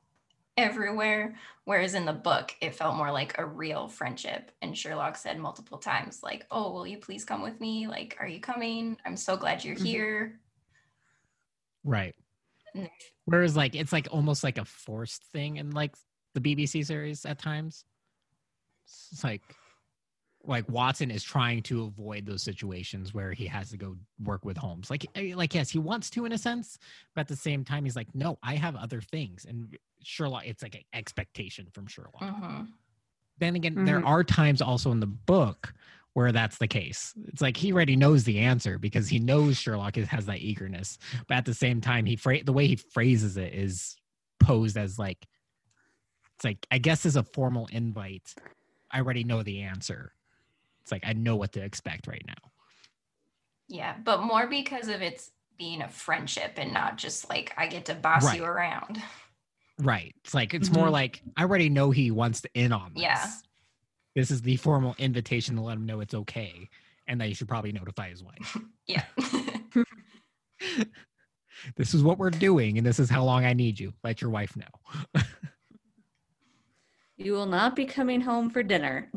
everywhere. Whereas in the book, it felt more like a real friendship. And Sherlock said multiple times, like, Oh, will you please come with me? Like, are you coming? I'm so glad you're Mhm. here. right. Whereas like it's like almost like a forced thing in like the BBC series at times. It's like like Watson is trying to avoid those situations where he has to go work with Holmes. Like eh, like yes, he wants to in a sense, but at the same time he's like, no, I have other things. And Sherlock, it's like an expectation from Sherlock. hmm Then again, there Mhm. are times also in the book where that's the case. It's like he already knows the answer because he knows Sherlock has that eagerness, but at the same time, he phra- the way he phrases it is posed as like it's like I guess as a formal invite. I already know the answer. It's like I know what to expect right now. Yeah, but more because of its being a friendship and not just like I get to boss you around. Right. It's like it's more Mhm. like I already know he wants to in on this. Yeah. This is the formal invitation to let him know it's okay and that you should probably notify his wife. Yeah. this is what we're doing and this is how long I need you. Let your wife know. You will not be coming home for dinner.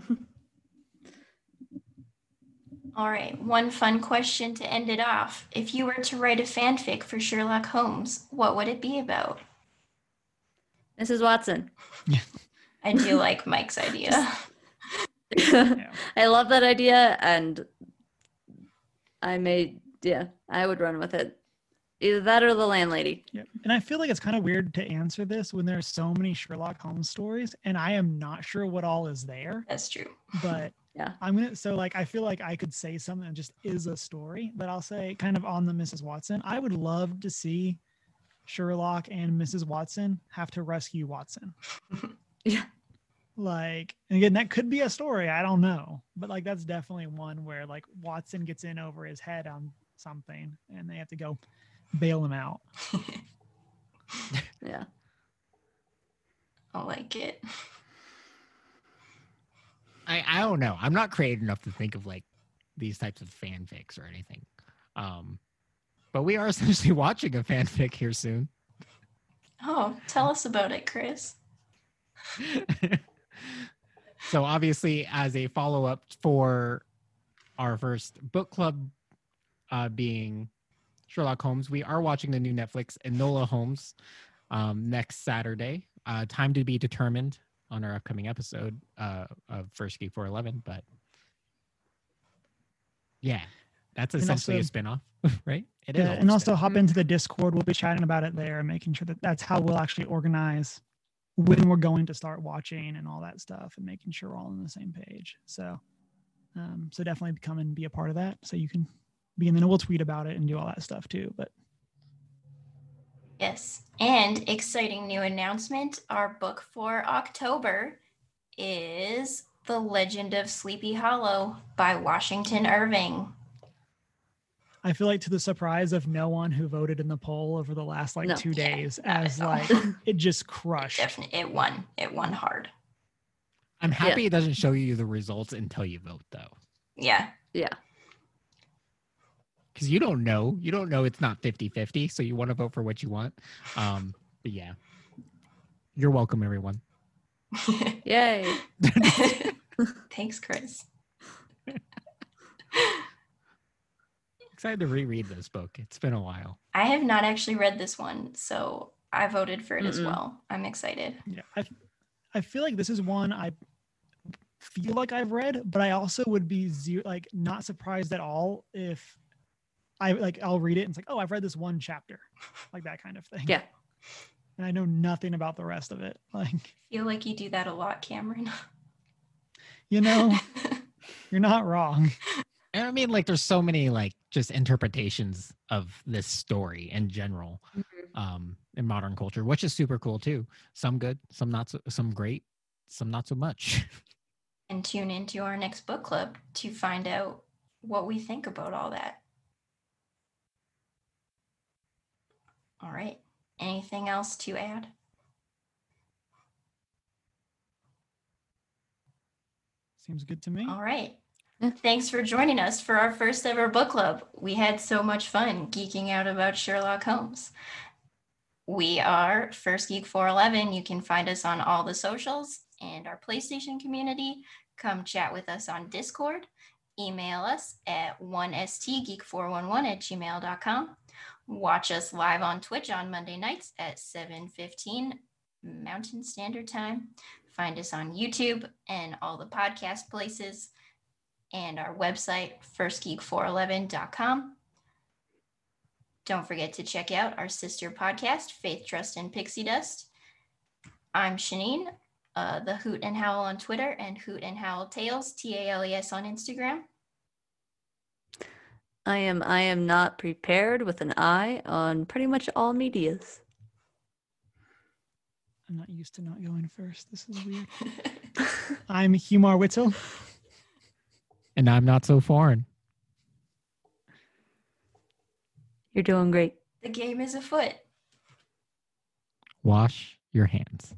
All right, one fun question to end it off. If you were to write a fanfic for Sherlock Holmes, what would it be about? Mrs. Watson. I do like Mike's idea. Yeah. I love that idea and I may yeah, I would run with it. Either that or the landlady. Yeah. And I feel like it's kind of weird to answer this when there's so many Sherlock Holmes stories and I am not sure what all is there, That's true. but Yeah. I'm going to so like I feel like I could say something that just is a story, but I'll say kind of on the Mrs. Watson. I would love to see Sherlock and Mrs. Watson have to rescue Watson. Yeah. Like and again that could be a story, I don't know. But like that's definitely one where like Watson gets in over his head on something and they have to go bail him out. Yeah. I like it. I, I don't know. I'm not creative enough to think of like these types of fanfics or anything. Um but we are essentially watching a fanfic here soon. Oh, tell us about it, Chris. so obviously as a follow-up for our first book club uh, being sherlock holmes we are watching the new netflix enola holmes um, next saturday uh, time to be determined on our upcoming episode uh, of first geek 411 but yeah that's essentially also- a spin-off right it is Yeah, a and also hop into the Discord. We'll be chatting about it there, and making sure that that's how we'll actually organize when we're going to start watching and all that stuff, and making sure we're all on the same page. So, um, so definitely come and be a part of that, so you can be, and then we'll tweet about it and do all that stuff too. But Yes. And exciting new announcement our book for October is The Legend of Sleepy Hollow by Washington Irving. I feel like to the surprise of no one who voted in the poll over the last like No. two Yeah, days, as like it just crushed. Definitely, it won. It won hard. i'm Yeah. happy it doesn't show you the results until you vote though Yeah. Yeah. Because you don't know you don't know it's not 50-50 so you want to vote for what you want um but yeah you're welcome everyone Yay. Thanks, Chris. excited to reread this book it's been a while I have not actually read this one, so I voted for it as Mm-mm. well. I'm excited. Yeah, I, I feel like this is one I feel like I've read, but I also would be zero, like not surprised at all if I like I'll read it and it's like, oh, I've read this one chapter, like that kind of thing. Yeah. and I know nothing about the rest of it. Like, feel like you do that a lot, Cameron. you know, you're not wrong. and i mean like there's so many like just interpretations of this story in general um in modern culture which is super cool too some good some not so some great some not so much and tune into our next book club to find out what we think about all that. All right. Anything else to add? Seems good to me. All right. Thanks for joining us for our first ever book club. We had so much fun geeking out about Sherlock Holmes. We are First Geek 411. You can find us on all the socials and our PlayStation community. Come chat with us on Discord. Email us at 1stgeek411 at gmail.com. Watch us live on Twitch on Monday nights at 7:15 Mountain Standard Time. Find us on YouTube and all the podcast places. and our website, firstgeek411.com. Don't forget to check out our sister podcast, Faith, Trust, and Pixie Dust. I'm Shanine, uh, the Hoot and Howl on Twitter, and Hoot and Howl Tales, T A L E S on Instagram. I am I am not prepared with an eye on pretty much all medias. I'm not used to not going first. This is weird. I'm Humar Whittle. And I'm not so foreign. You're doing great. The game is afoot. Wash your hands.